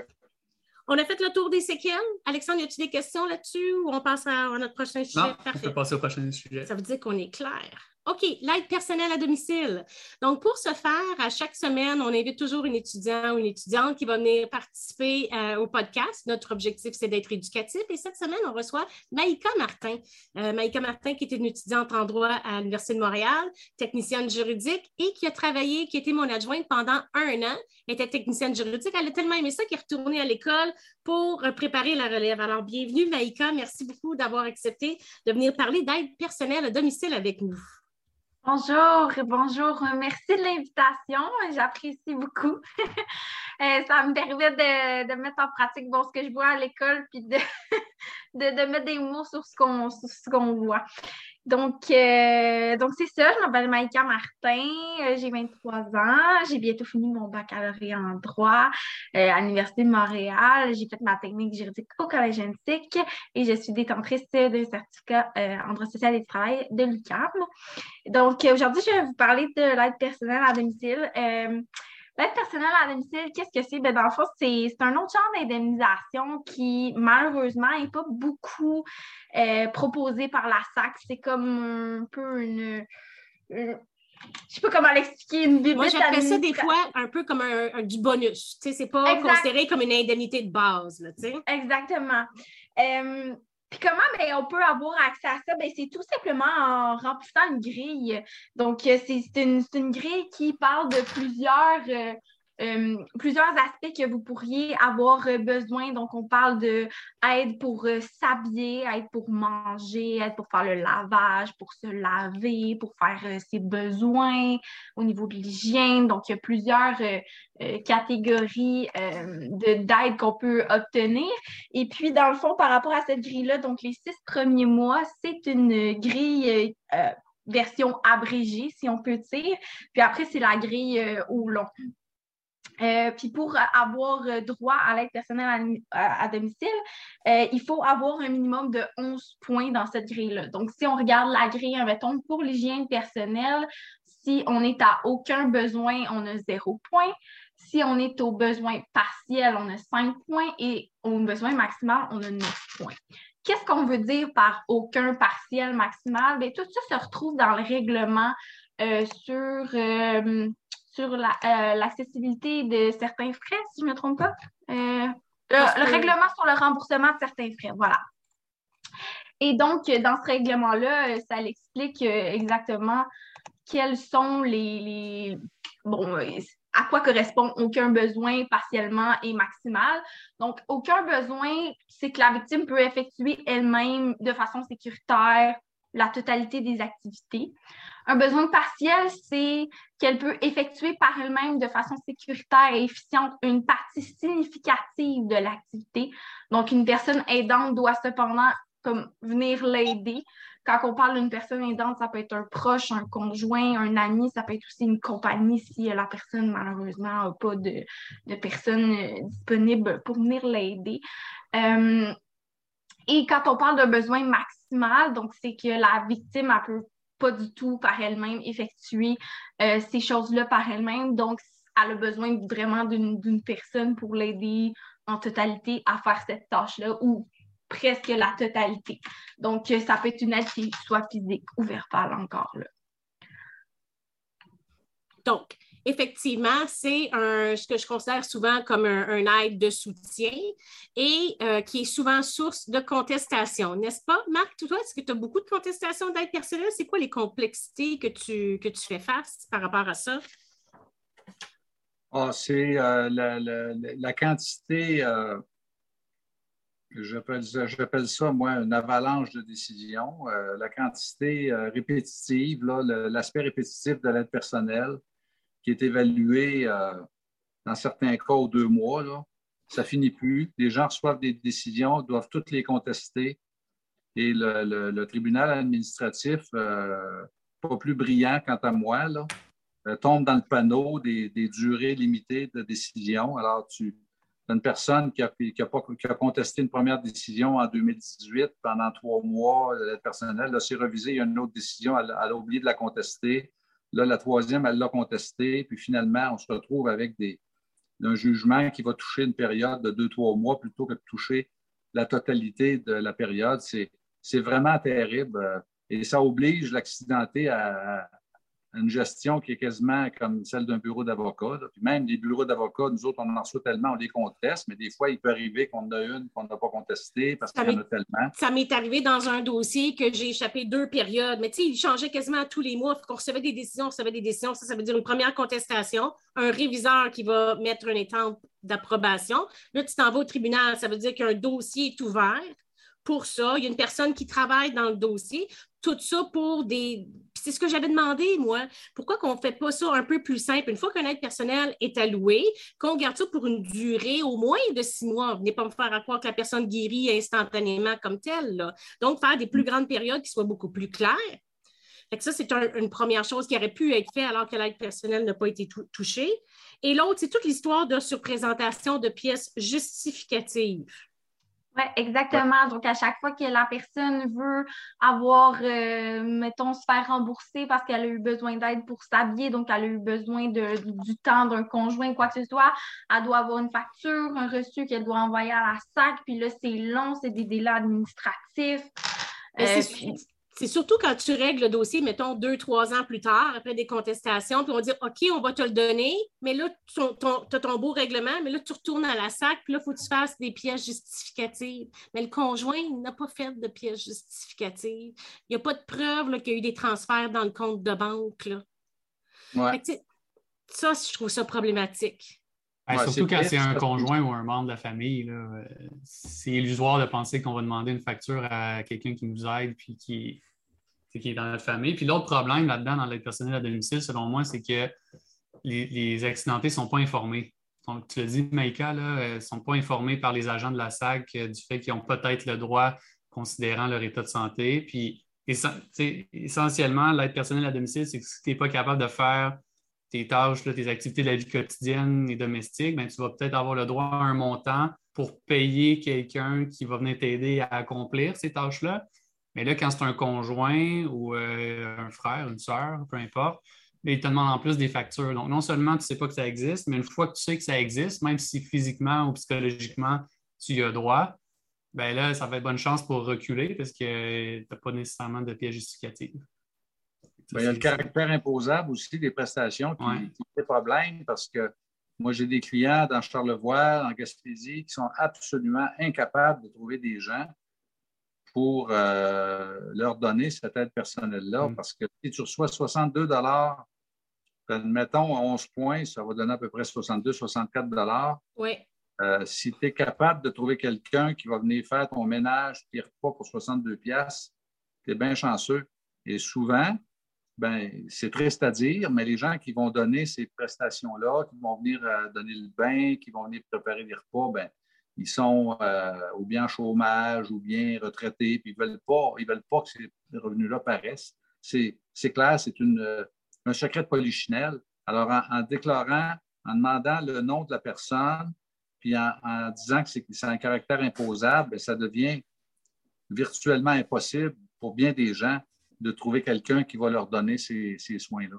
On a fait le tour des séquelles. Alexandre, y a-t-il des questions là-dessus ou on passe à, notre prochain sujet? Non, on peut passer au prochain sujet. Ça veut dire qu'on est clair. OK, l'aide personnelle à domicile. Donc, pour ce faire, à chaque semaine, on invite toujours une étudiant ou une étudiante qui va venir participer euh, au podcast. Notre objectif, c'est d'être éducatif. Et cette semaine, on reçoit Maïka Martin. Euh, Maïka Martin, qui est une étudiante en droit à l'Université de Montréal, technicienne juridique et qui a travaillé, qui été mon adjointe pendant un an, était technicienne juridique. Elle a tellement aimé ça qu'elle est retournée à l'école pour préparer la relève. Alors, bienvenue, Maïka. Merci beaucoup d'avoir accepté de venir parler d'aide personnelle à domicile avec nous. Bonjour, bonjour. Merci de l'invitation. J'apprécie beaucoup. Euh, ça me permet de, mettre en pratique bon, ce que je vois à l'école puis de, de, mettre des mots sur ce qu'on voit. Donc, euh, donc c'est ça, je m'appelle Maïka Martin, euh, j'ai 23 ans, j'ai bientôt fini mon baccalauréat en droit euh, à l'Université de Montréal. J'ai fait ma technique juridique au Collège génétique et je suis détentrice d'un certificat en droit social et du travail de l'UQAM. Donc, aujourd'hui, je vais vous parler de l'aide personnelle à domicile. L'aide personnelle à domicile, qu'est-ce que c'est? Ben, dans le fond, c'est un autre genre d'indemnisation qui, malheureusement, n'est pas beaucoup euh, proposé par la SAC. C'est comme un peu une. Je je sais pas comment l'expliquer, une Moi, j'appelle ça des fois un peu comme un, du bonus. Tu sais, c'est pas considéré comme une indemnité de base, là, tu sais. Exactement. Euh, puis comment ben, on peut avoir accès à ça? Ben, c'est tout simplement en remplissant une grille. Donc, euh, c'est une, une, grille qui parle de plusieurs euh, plusieurs aspects que vous pourriez avoir euh, besoin. Donc, on parle de aide pour euh, s'habiller, aide pour manger, aide pour faire le lavage, pour se laver, pour faire ses besoins au niveau de l'hygiène. Donc, il y a plusieurs catégories d'aide qu'on peut obtenir. Et puis, dans le fond, par rapport à cette grille-là, donc les six premiers mois, c'est une grille version abrégée, si on peut dire. Puis après, c'est la grille au long. Euh, puis pour avoir droit à l'aide personnelle à, domicile, euh, il faut avoir un minimum de 11 points dans cette grille-là. Donc, si on regarde la grille, mettons, pour l'hygiène personnelle, si on est à aucun besoin, on a 0 point. Si on est au besoin partiel, on a 5 points et au besoin maximal, on a 9 points. Qu'est-ce qu'on veut dire par aucun partiel maximal? Bien, tout ça se retrouve dans le règlement euh, sur sur euh, l'accessibilité de certains frais, si je ne me trompe pas. Euh, le, règlement sur le remboursement de certains frais, voilà. Et donc, dans ce règlement-là, euh, ça l'explique exactement quels sont les, Bon, à quoi correspond aucun besoin partiellement et maximal. Donc, aucun besoin, c'est que la victime peut effectuer elle-même de façon sécuritaire la totalité des activités. Un besoin partiel, c'est qu'elle peut effectuer par elle-même de façon sécuritaire et efficiente une partie significative de l'activité. Donc, une personne aidante doit cependant comme venir l'aider. Quand on parle d'une personne aidante, ça peut être un proche, un conjoint, un ami, ça peut être aussi une compagnie si la personne, malheureusement, n'a pas de, de personne euh, disponible pour venir l'aider. Euh, et quand on parle d'un besoin maximal, donc c'est que la victime ne peut pas du tout par elle-même effectuer euh, ces choses-là par elle-même. Donc, elle a besoin vraiment d'une personne pour l'aider en totalité à faire cette tâche-là ou presque la totalité. Donc, euh, ça peut être une aide qui soit physique ou verbale encore. Là. Donc, effectivement, c'est ce que je considère souvent comme un, aide de soutien et euh, qui est souvent source de contestation, n'est-ce pas? Marc, toi, est-ce que tu as beaucoup de contestations d'aide personnelle? C'est quoi les complexités que tu, que tu fais face par rapport à ça? Ah, c'est euh, la, quantité, euh, j'appelle ça, moi, une avalanche de décisions, la quantité répétitive, l'aspect répétitif de l'aide personnelle qui est évalué euh, dans certains cas aux deux mois. Là. Ça finit plus. Les gens reçoivent des décisions, doivent toutes les contester. Et le, tribunal administratif, euh, pas plus brillant quant à moi, euh, tombe dans le panneau des, durées limitées de décision. Alors, tu as une personne qui a, contesté une première décision en 2018 pendant trois mois, l'aide personnelle, là, c'est revisé, il y a une autre décision, elle a oublié de la contester. Là, la troisième, elle l'a contesté. Puis finalement, on se retrouve avec un jugement qui va toucher une période de deux, trois mois plutôt que de toucher la totalité de la période. C'est vraiment terrible. Euh, et ça oblige l'accidenté à, une gestion qui est quasiment comme celle d'un bureau d'avocat. Puis même les bureaux d'avocats, nous autres, on en reçoit tellement, on les conteste, mais des fois, il peut arriver qu'on en a une qu'on n'a pas contestée parce qu'il y en a tellement. Ça m'est arrivé dans un dossier que j'ai échappé deux périodes, mais tu sais, il changeait quasiment tous les mois. qu'on recevait des décisions, on recevait des décisions. Ça, ça veut dire une première contestation, un réviseur qui va mettre une étampe d'approbation. Là, tu t'en vas au tribunal, ça veut dire qu'un dossier est ouvert pour ça. Il y a une personne qui travaille dans le dossier. Tout ça pour des. C'est ce que j'avais demandé, moi. Pourquoi qu'on ne fait pas ça un peu plus simple? Une fois qu'un aide personnel est alloué, qu'on garde ça pour une durée au moins de six mois. Venez pas me faire croire que la personne guérit instantanément comme telle. Donc, faire des plus grandes périodes qui soient beaucoup plus claires. ça, c'est une première chose qui aurait pu être faite alors que l'aide personnelle n'a pas été touchée. Et l'autre, c'est toute l'histoire de surprésentation de pièces justificatives. Oui, exactement. Donc, à chaque fois que la personne veut avoir, euh, mettons, se faire rembourser parce qu'elle a eu besoin d'aide pour s'habiller, donc elle a eu besoin de, du temps d'un conjoint, quoi que ce soit, elle doit avoir une facture, un reçu qu'elle doit envoyer à la SAC, puis là, c'est long, c'est des délais administratifs. Euh, c'est surtout quand tu règles le dossier, mettons, deux, trois ans plus tard, après des contestations, puis on va dire OK, on va te le donner, mais là, tu as ton beau règlement, mais là, tu retournes à la SAC, puis là, il faut que tu fasses des pièces justificatives. Mais le conjoint n'a pas fait de pièces justificatives. Il n'y a pas de preuve qu'il y a eu des transferts dans le compte de banque. Là. ça, je trouve ça problématique. surtout quand c'est un conjoint ou un membre de la famille, euh, c'est illusoire de penser qu'on va demander une facture à quelqu'un qui nous aide puis qui, qui est dans notre famille. Puis l'autre problème là-dedans, dans l'aide personnelle à domicile, selon moi, c'est que les, accidentés ne sont pas informés. Donc, tu le dis, Maïka, ils ne sont pas informés par les agents de la SAC euh, du fait qu'ils ont peut-être le droit, considérant leur état de santé. Puis, essentiellement, l'aide personnelle à domicile, c'est que si tu n'es pas capable de faire tes tâches, tes activités de la vie quotidienne et domestique, ben, tu vas peut-être avoir le droit à un montant pour payer quelqu'un qui va venir t'aider à accomplir ces tâches-là. Mais là, quand c'est un conjoint ou euh, un frère, une soeur, peu importe, il te demande en plus des factures. Donc, non seulement tu ne sais pas que ça existe, mais une fois que tu sais que ça existe, même si physiquement ou psychologiquement tu y as droit, ben là, ça va être bonne chance pour reculer parce que tu n'as pas nécessairement de pièce justificative. Ben, il y a le caractère imposable aussi des prestations qui, ouais. qui problème parce que moi, j'ai des clients dans Charlevoix, en Gaspésie, qui sont absolument incapables de trouver des gens pour euh, leur donner cette aide personnelle-là. Mm. Parce que si tu reçois 62 mettons 11 points, ça va donner à peu près 62, 64 Oui. Euh, si tu es capable de trouver quelqu'un qui va venir faire ton ménage, tes repas pour 62 pièces, tu es bien chanceux. Et souvent, ben, c'est triste à dire, mais les gens qui vont donner ces prestations-là, qui vont venir euh, donner le bain, qui vont venir préparer des repas, ben, ils sont euh, ou bien en chômage ou bien retraités, puis ils ne veulent, pas, veulent pas que ces revenus-là apparaissent. C'est clair, c'est un secret de polichinelle. Alors, en, déclarant, en demandant le nom de la personne, puis en, disant que c'est un caractère imposable, ben, ça devient virtuellement impossible pour bien des gens de trouver quelqu'un qui va leur donner ces, soins-là.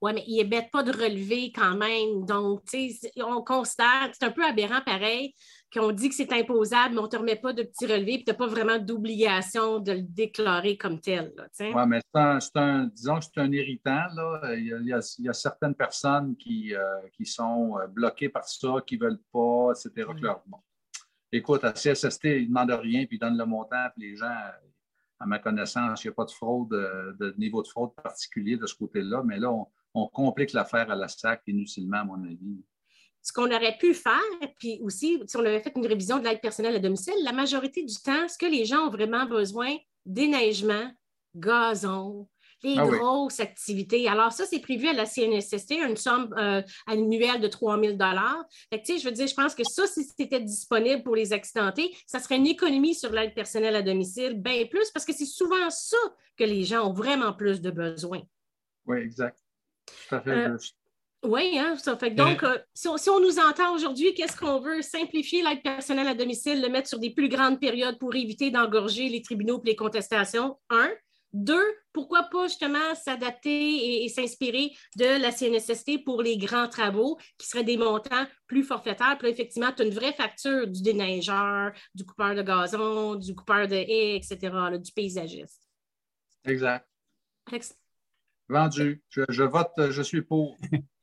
Oui, mais il n'est bête pas de relever quand même. Donc, tu on constate, c'est un peu aberrant pareil, qu'on dit que c'est imposable, mais on ne te remet pas de petits relevés, puis tu n'as pas vraiment d'obligation de le déclarer comme tel. Oui, mais c'est un, disons que c'est un irritant. Là. Il, y a, certaines personnes qui, euh, qui sont euh, bloquées par ça, qui ne veulent pas, etc. Mm. Bon. Écoute, à CSST, ils ne demandent rien, puis ils donnent le montant, puis les gens, à ma connaissance, il n'y a pas de fraude, euh, de niveau de fraude particulier de ce côté-là, mais là, on, complique l'affaire à la SAC inutilement, à mon avis. Ce qu'on aurait pu faire, puis aussi, si on avait fait une révision de l'aide personnelle à domicile, la majorité du temps, ce que les gens ont vraiment besoin, déneigement, gazon, les ah grosses activités. Alors, ça, c'est prévu à la CNSST, une somme euh, annuelle de 3 000 fait que, Je veux dire, je pense que ça, si c'était disponible pour les accidentés, ça serait une économie sur l'aide personnelle à domicile, bien plus, parce que c'est souvent ça que les gens ont vraiment plus de besoins. Oui, exact. Tout à fait. Euh, oui, hein, ça fait donc, euh, si, on, si, on, nous entend aujourd'hui, qu'est-ce qu'on veut? Simplifier l'aide personnelle à domicile, le mettre sur des plus grandes périodes pour éviter d'engorger les tribunaux et les contestations. Un. Deux, pourquoi pas justement s'adapter et, s'inspirer de la CNSST pour les grands travaux qui seraient des montants plus forfaitaires. Puis là, effectivement, tu as une vraie facture du déneigeur, du coupeur de gazon, du coupeur de haies, etc., du paysagiste. Exact. Vendu. Je, vote, je suis pour.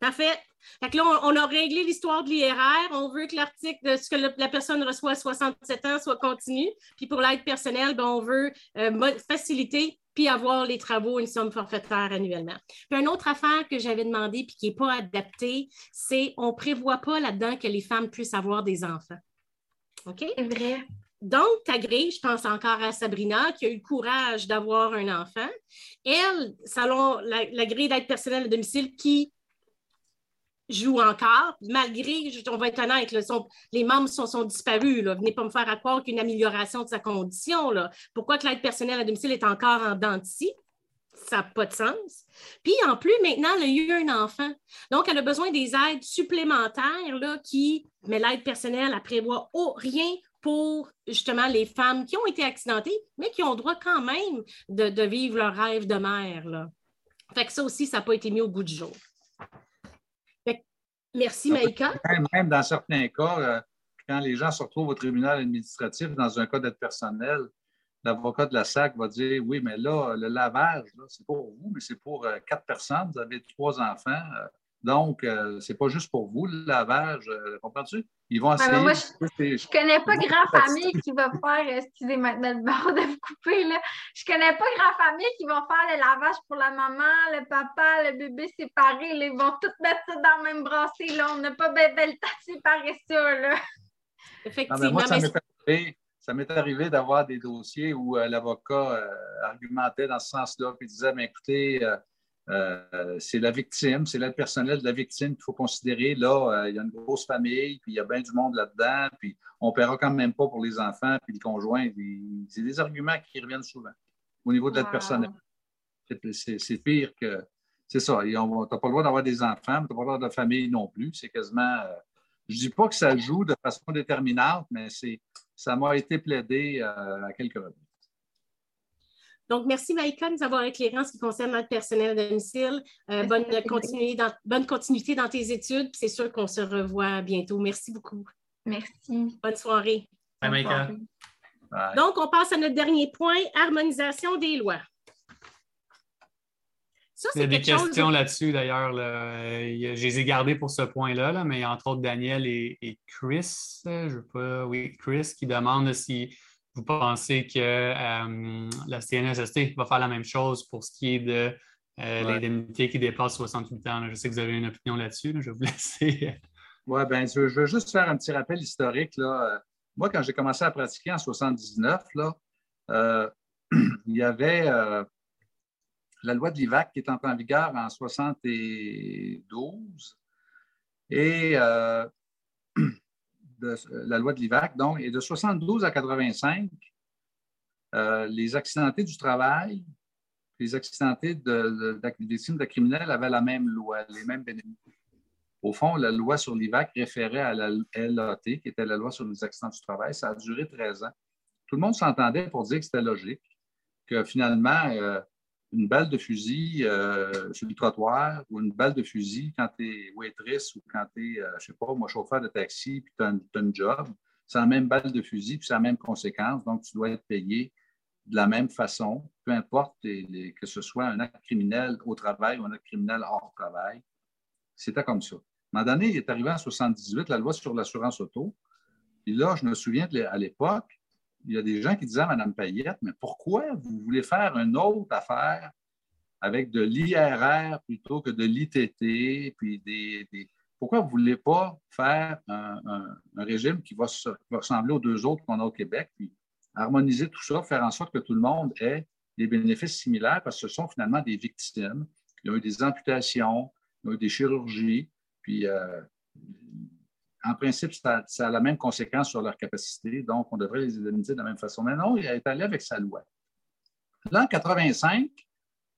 Parfait. Fait que là, on, a réglé l'histoire de l'IRR. On veut que l'article de ce que la personne reçoit à 67 ans soit continu. Puis pour l'aide personnelle, ben, on veut euh, faciliter puis avoir les travaux, une somme forfaitaire annuellement. Puis une autre affaire que j'avais demandé puis qui n'est pas adaptée, c'est on ne prévoit pas là-dedans que les femmes puissent avoir des enfants. OK? C'est vrai. Donc, ta grille, je pense encore à Sabrina, qui a eu le courage d'avoir un enfant. Elle, selon la, la grille d'aide personnelle à domicile, qui joue encore, malgré, on va être honnête, les membres sont, disparus. Venez pas me faire croire qu'une amélioration de sa condition. Pourquoi que l'aide personnelle à domicile est encore en dentier? Ça n'a pas de sens. Puis en plus, maintenant, elle a eu un enfant. Donc, elle a besoin des aides supplémentaires là, qui, mais l'aide personnelle, elle prévoit rien pour justement les femmes qui ont été accidentées, mais qui ont droit quand même de, vivre leur rêve de mère. Fait que ça aussi, ça n'a pas été mis au bout du jour. Merci, Maïka. Même, dans certains cas, euh, quand les gens se retrouvent au tribunal administratif dans un cas d'aide personnelle, l'avocat de la SAC va dire Oui, mais là, le lavage, c'est pour vous, mais c'est pour euh, quatre personnes. Vous avez trois enfants. Euh, donc, euh, c'est pas juste pour vous, le lavage. Euh, comprends-tu? Ils vont essayer. moi, je, ne connais pas grand famille qui va faire, excusez maintenant le bord de vous couper, là. Je connais pas grand famille qui va faire le lavage pour la maman, le papa, le bébé séparé. Ils vont tous mettre ça dans le même brassé. Là. On n'a pas belle le temps de séparer ça. Là. Effectivement. moi, ça m'est arrivé, d'avoir des dossiers où euh, l'avocat argumentait dans ce sens-là, puis disait, mais écoutez, euh, c'est la victime, c'est l'aide personnelle de la victime qu'il faut considérer. Là, euh, il y a une grosse famille, puis il y a bien du monde là-dedans, puis on ne paiera quand même pas pour les enfants, puis le conjoint. C'est des arguments qui reviennent souvent au niveau de l'aide personnelle. C'est pire que c'est ça. Tu n'as pas le droit d'avoir des enfants, tu n'as pas le droit de famille non plus. C'est quasiment. Euh, je ne dis pas que ça joue de façon déterminante, mais ça m'a été plaidé à quelques reprises. Donc, merci Maïka de nous avoir éclairé en ce qui concerne notre personnel à domicile. Euh, bonne, continuité dans, bonne continuité dans tes études. C'est sûr qu'on se revoit bientôt. Merci beaucoup. Merci. Bonne soirée. Bye, Maïka. Donc, on passe à notre dernier point, harmonisation des lois. il y a des questions là-dessus, d'ailleurs. Je les ai gardées pour ce point-là, là, mais entre autres Daniel et, Chris, je veux pas, oui, Chris qui demande si vous pensez que euh, la CNSST va faire la même chose pour ce qui est de euh, l'indemnité qui dépasse 68 ans? Je sais que vous avez une opinion là-dessus. Je vais vous laisser. Oui, bien, je, veux juste faire un petit rappel historique. Là. Moi, quand j'ai commencé à pratiquer en 79, là, euh, il y avait la loi de l'IVAC qui est entrée en vigueur en 72 et de la loi de l'IVAC, donc, et de 72 à 85, euh, les accidentés du travail, les accidentés de, de, des victimes de criminels avaient la même loi, les mêmes bénéfices. Au fond, la loi sur l'IVAC référait à la LAT, qui était la loi sur les accidents du travail. Ça a duré 13 ans. Tout le monde s'entendait pour dire que c'était logique, que finalement, euh, une balle de fusil euh, sur le trottoir ou une balle de fusil quand tu es waitress ou quand tu es, euh, je sais pas, moi, chauffeur de taxi, puis tu as, un job, c'est la même balle de fusil, puis c'est la même conséquence. Donc, tu dois être payé de la même façon, peu importe que ce soit un acte criminel au travail ou un acte criminel hors travail. C'était comme ça. À un moment donné, il est arrivé en 78 la loi sur l'assurance auto. Et là, je me souviens à l'époque, il y a des gens qui disaient à Mme Payette, mais pourquoi vous voulez faire une autre affaire avec de l'IRR plutôt que de l'ITT, puis des, pourquoi vous ne voulez pas faire un, régime qui va, ressembler aux deux autres qu'on a au Québec, puis harmoniser tout ça, faire en sorte que tout le monde ait des bénéfices similaires, parce que ce sont finalement des victimes. Il y a eu des amputations, il y a eu des chirurgies, puis euh, en principe, ça, a la même conséquence sur leur capacité, donc on devrait les indemniser de la même façon. Mais non, il est allé avec sa loi. Là, en 85,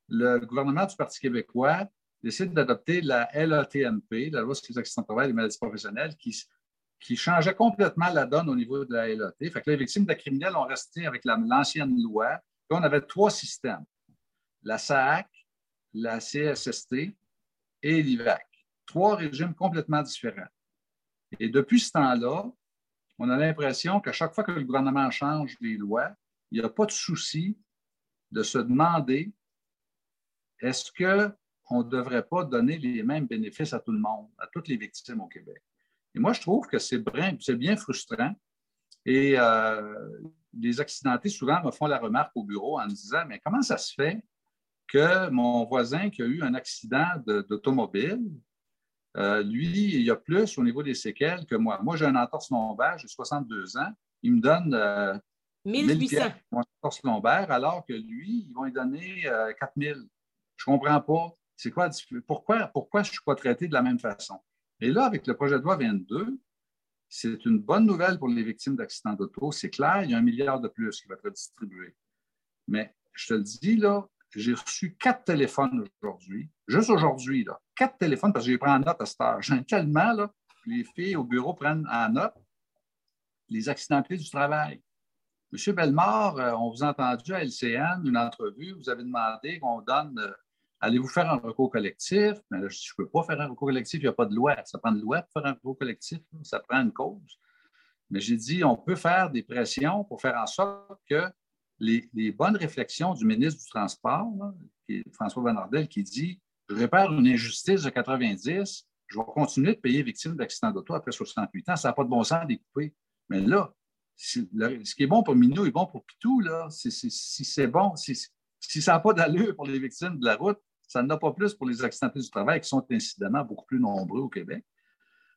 le gouvernement du Parti québécois décide d'adopter la LATMP, la loi sur les accidents de travail et les maladies professionnelles, qui, changeait complètement la donne au niveau de la LAT. Fait que les victimes de criminels ont resté avec l'ancienne loi. On avait trois systèmes la SAC, la CSST et l'IVAC. Trois régimes complètement différents. Et depuis ce temps-là, on a l'impression qu'à chaque fois que le gouvernement change les lois, il n'y a pas de souci de se demander est-ce qu'on ne devrait pas donner les mêmes bénéfices à tout le monde, à toutes les victimes au Québec? Et moi, je trouve que c'est bien, frustrant. Et euh, les accidentés, souvent, me font la remarque au bureau en me disant, mais comment ça se fait que mon voisin qui a eu un accident d'automobile, euh, lui, il y a plus au niveau des séquelles que moi. Moi, j'ai un entorse lombaire, j'ai 62 ans. Il me donne euh, 1800 pour un entorse lombaire, alors que lui, ils vont lui donner 4000. Euh, je ne comprends pas. C'est quoi, pourquoi, pourquoi je ne suis pas traité de la même façon? Et là, avec le projet de loi 22, c'est une bonne nouvelle pour les victimes d'accidents d'auto. C'est clair, il y a un milliard de plus qui va être distribué. Mais je te le dis, là, j'ai reçu quatre téléphones aujourd'hui, juste aujourd'hui, là, quatre téléphones parce que j'ai pris en note à cette heure. J'ai tellement, là, les filles au bureau prennent en note les accidentés du travail. Monsieur Bellemare, euh, on vous a entendu à LCN, une entrevue, vous avez demandé qu'on donne, euh, allez-vous faire un recours collectif? Mais là, je ne peux pas faire un recours collectif, il n'y a pas de loi. Ça prend une loi pour faire un recours collectif, ça prend une cause. Mais j'ai dit, on peut faire des pressions pour faire en sorte que les, bonnes réflexions du ministre du Transport, François Bernardel, qui dit Je répare une injustice de 90, je vais continuer de payer victime d'accident d'auto après 68 ans, ça n'a pas de bon sens d'écouper. Mais là, ce qui est bon pour Minou est bon pour Pitou. Là. Si, c'est bon, si, ça n'a pas d'allure pour les victimes de la route, ça n'a pas plus pour les accidentés du travail qui sont incidemment beaucoup plus nombreux au Québec.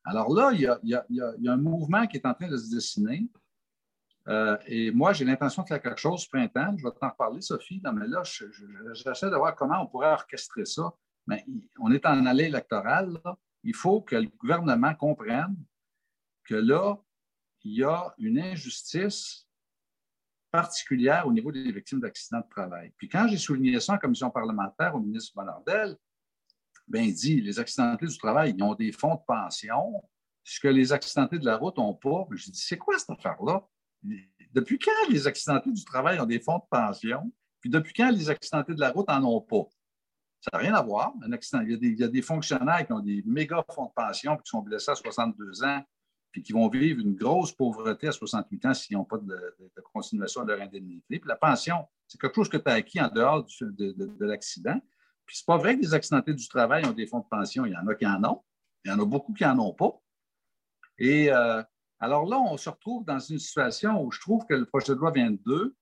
Alors là, il y, a, un mouvement qui est en train de se dessiner euh, et moi, j'ai l'intention de faire quelque chose ce printemps. Je vais t'en reparler, Sophie. Non, mais là, j'essaie de voir comment on pourrait orchestrer ça. Mais on est en allée électorale. Il faut que le gouvernement comprenne que là, il y a une injustice particulière au niveau des victimes d'accidents de travail. Puis quand j'ai souligné ça en commission parlementaire au ministre Bonardel, bien dit, les accidentés du travail, ils ont des fonds de pension, ce que les accidentés de la route n'ont pas. Je dis, c'est quoi cette affaire-là? Depuis quand les accidentés du travail ont des fonds de pension? Puis depuis quand les accidentés de la route n'en ont pas? Ça n'a rien à voir. Il, y a des, fonctionnaires qui ont des méga fonds de pension qui sont blessés à 62 ans puis qui vont vivre une grosse pauvreté à 68 ans s'ils n'ont pas de, continuation de leur indemnité. Puis la pension, c'est quelque chose que tu as acquis en dehors de, l'accident. Puis c'est pas vrai que les accidentés du travail ont des fonds de pension. Il y en a qui en ont. Il y en a beaucoup qui n'en ont pas. Et euh, alors là, on se retrouve dans une situation où je trouve que le projet de loi 22,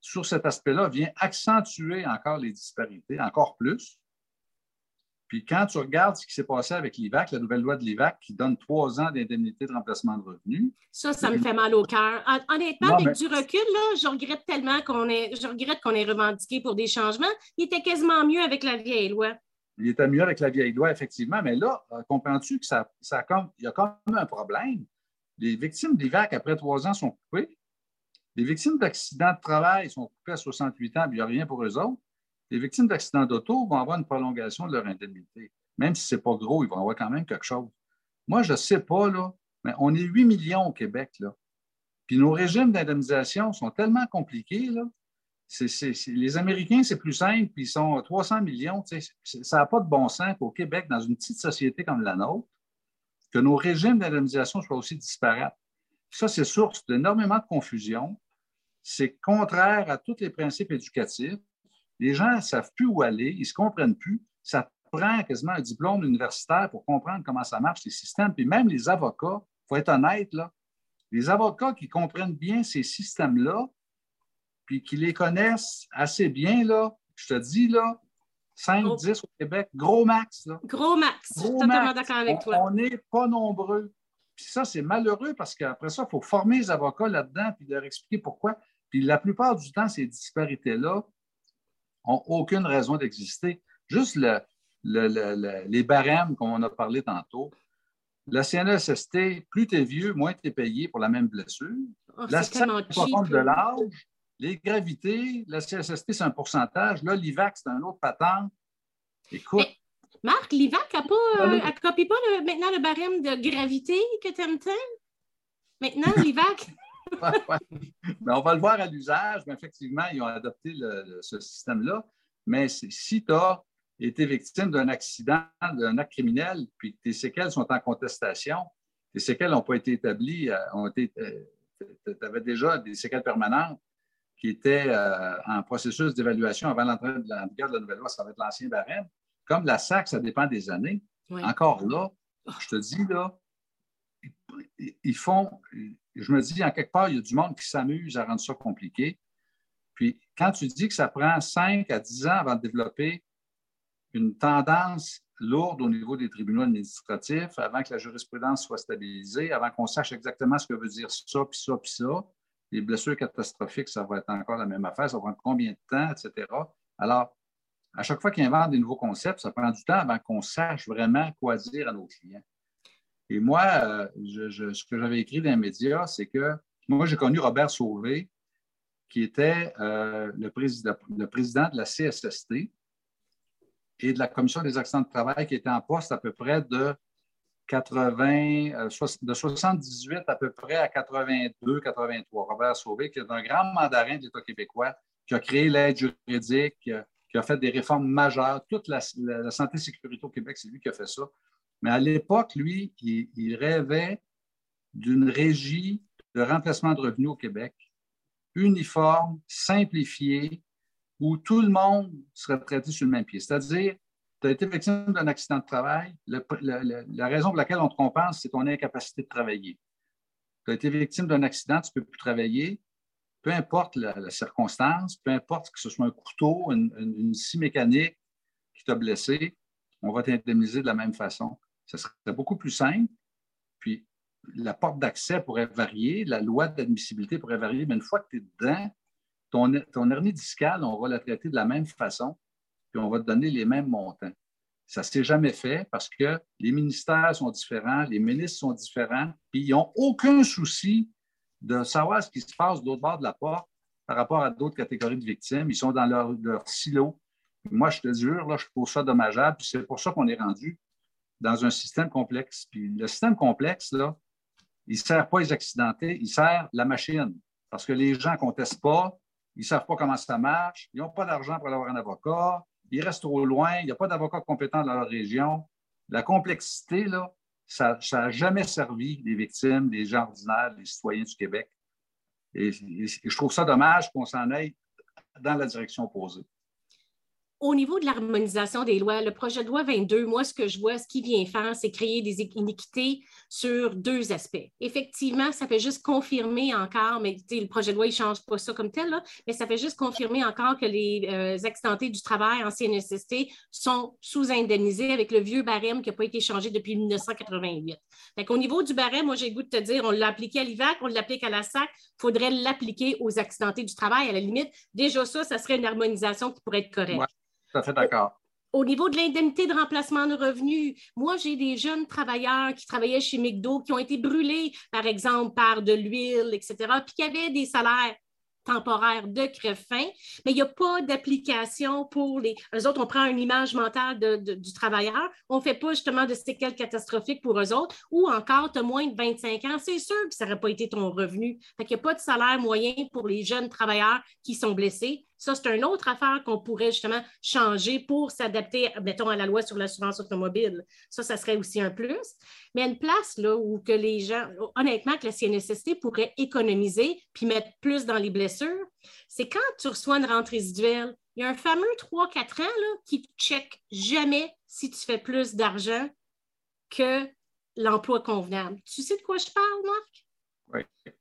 sur cet aspect-là, vient accentuer encore les disparités, encore plus. Puis quand tu regardes ce qui s'est passé avec l'IVAC, la nouvelle loi de l'IVAC qui donne trois ans d'indemnité de remplacement de revenus. Ça, ça me fait mal au cœur. Honnêtement, avec du recul, là, je regrette tellement qu'on ait, je regrette qu'on ait revendiqué pour des changements. Il était quasiment mieux avec la vieille loi. Il était mieux avec la vieille loi, effectivement, mais là, euh, comprends-tu que ça, ça comme, il y a quand même un problème? Les victimes d'IVAC, après trois ans, sont coupées. Les victimes d'accidents de travail sont coupées à 68 ans, puis il n'y a rien pour eux autres les victimes d'accidents d'auto vont avoir une prolongation de leur indemnité. Même si ce n'est pas gros, ils vont avoir quand même quelque chose. Moi, je ne sais pas, mais on est 8 millions au Québec. Là. Puis nos régimes d'indemnisation sont tellement compliqués. Là. les Américains, c'est plus simple, puis ils sont 300 millions. Ça n'a pas de bon sens qu'au Québec, dans une petite société comme la nôtre, que nos régimes d'indemnisation soient aussi disparates. Ça, c'est source d'énormément de confusion. C'est contraire à tous les principes éducatifs. Les gens ne savent plus où aller, ils ne se comprennent plus. Ça prend quasiment un diplôme universitaire pour comprendre comment ça marche, les systèmes. Puis même les avocats, il faut être honnête, là, les avocats qui comprennent bien ces systèmes-là, puis qui les connaissent assez bien, là, je te dis, là, 5, 10 au Québec, gros max. Là. Gros max, je suis totalement d'accord avec toi. On n'est pas nombreux. Puis ça, c'est malheureux parce qu'après ça, il faut former les avocats là-dedans puis leur expliquer pourquoi. Puis la plupart du temps, ces disparités-là, n'ont aucune raison d'exister. Juste les barèmes qu'on a parlé tantôt. La CNSST, plus tu es vieux, moins tu es payé pour la même blessure. Oh, la compte de l'âge, les gravités, la CSST, c'est un pourcentage. Là, l'IVAC, c'est un autre patente. Écoute. Marc, l'IVAC n'a pas, euh, copie pas maintenant le barème de gravité que tu aimes tant? Maintenant, l'IVAC. on va le voir à l'usage, mais effectivement, ils ont adopté ce système-là. Mais si tu as été victime d'un accident, d'un acte criminel, puis que tes séquelles sont en contestation, tes séquelles n'ont pas été établies, euh, été, euh, tu avais déjà des séquelles permanentes qui étaient euh, en processus d'évaluation avant l'entrée de la vigueur de la nouvelle loi, ça va être l'ancien barème. Comme la SAC, ça dépend des années. Encore là, je te dis, là, ils font, je me dis, en quelque part, il y a du monde qui s'amuse à rendre ça compliqué. Puis, quand tu dis que ça prend 5 à 10 ans avant de développer une tendance lourde au niveau des tribunaux administratifs, avant que la jurisprudence soit stabilisée, avant qu'on sache exactement ce que veut dire ça, puis ça, puis ça, les blessures catastrophiques, ça va être encore la même affaire, ça va prendre combien de temps, etc. Alors, à chaque fois qu'ils inventent des nouveaux concepts, ça prend du temps avant qu'on sache vraiment quoi dire à nos clients. Et moi, euh, ce que j'avais écrit dans les médias, c'est que moi, j'ai connu Robert Sauvé, qui était euh, le, président, le président de la CSST et de la Commission des accidents de travail, qui était en poste à peu près de 80, euh, de 78 à peu près à 82, 83. Robert Sauvé, qui est un grand mandarin de l'État québécois, qui a créé l'aide juridique, qui a, fait des réformes majeures. Toute la, santé et sécurité au Québec, c'est lui qui a fait ça. Mais à l'époque, lui, il, rêvait d'une régie de remplacement de revenus au Québec, uniforme, simplifiée, où tout le monde serait traité sur le même pied. C'est-à-dire, tu as été victime d'un accident de travail, la, raison pour laquelle on te compense, c'est ton incapacité de travailler. Tu as été victime d'un accident, tu ne peux plus travailler, peu importe la, circonstance, peu importe que ce soit un couteau, une, scie mécanique qui t'a blessé, on va t'indemniser de la même façon. Ce serait beaucoup plus simple. Puis la porte d'accès pourrait varier, la loi d'admissibilité pourrait varier, mais une fois que tu es dedans, ton, ton hernie discale, on va la traiter de la même façon, puis on va donner les mêmes montants. Ça ne s'est jamais fait parce que les ministères sont différents, les ministres sont différents, puis ils n'ont aucun souci de savoir ce qui se passe de l'autre bord de la porte par rapport à d'autres catégories de victimes. Ils sont dans leur, silo. Moi, je te jure, là, je trouve ça dommageable. C'est pour ça qu'on est rendu dans un système complexe. Puis le système complexe, là, il ne sert pas les accidentés, il sert la machine. Parce que les gens ne contestent pas, ils ne savent pas comment ça marche, ils n'ont pas d'argent pour avoir un avocat, ils restent trop loin, il n'y a pas d'avocat compétent dans leur région. La complexité, là, ça n'a jamais servi les victimes, les gens ordinaires, les citoyens du Québec. et je trouve ça dommage qu'on s'en aille dans la direction opposée au niveau de l'harmonisation des lois, le projet de loi 22, moi, ce que je vois, ce qu'il vient faire, c'est créer des inéquités sur deux aspects. Effectivement, ça fait juste confirmer encore, mais le projet de loi, il ne change pas ça comme tel, là, mais ça fait juste confirmer encore que les euh, accidentés du travail en CNSST sont sous-indemnisés avec le vieux barème qui n'a pas été changé depuis 1988. au niveau du barème, moi, j'ai le goût de te dire, on l'a appliqué à l'IVAC, on l'applique à la SAC, il faudrait l'appliquer aux accidentés du travail. À la limite, déjà ça, ça serait une harmonisation qui pourrait être correcte Au niveau de l'indemnité de remplacement de revenus, moi, j'ai des jeunes travailleurs qui travaillaient chez McDo qui ont été brûlés, par exemple, par de l'huile, etc., puis qui avaient des salaires temporaire de crève-fin, mais il n'y a pas d'application pour les. Eux autres, on prend une image mentale du travailleur, on ne fait pas justement de séquelles catastrophiques pour eux autres, ou encore, tu as moins de 25 ans, c'est sûr que ça n'aurait pas été ton revenu. Fait qu'il n'y a pas de salaire moyen pour les jeunes travailleurs qui sont blessés. Ça, c'est une autre affaire qu'on pourrait justement changer pour s'adapter, mettons, à la loi sur l'assurance automobile. Ça, ça serait aussi un plus. Mais une place là, où que les gens, honnêtement, que la CNSST pourrait économiser puis mettre plus dans les blessures, c'est quand tu reçois une rente résiduelle, il y a un fameux 3-4 ans là, qui ne check jamais si tu fais plus d'argent que l'emploi convenable. Tu sais de quoi je parle, Marc? Oui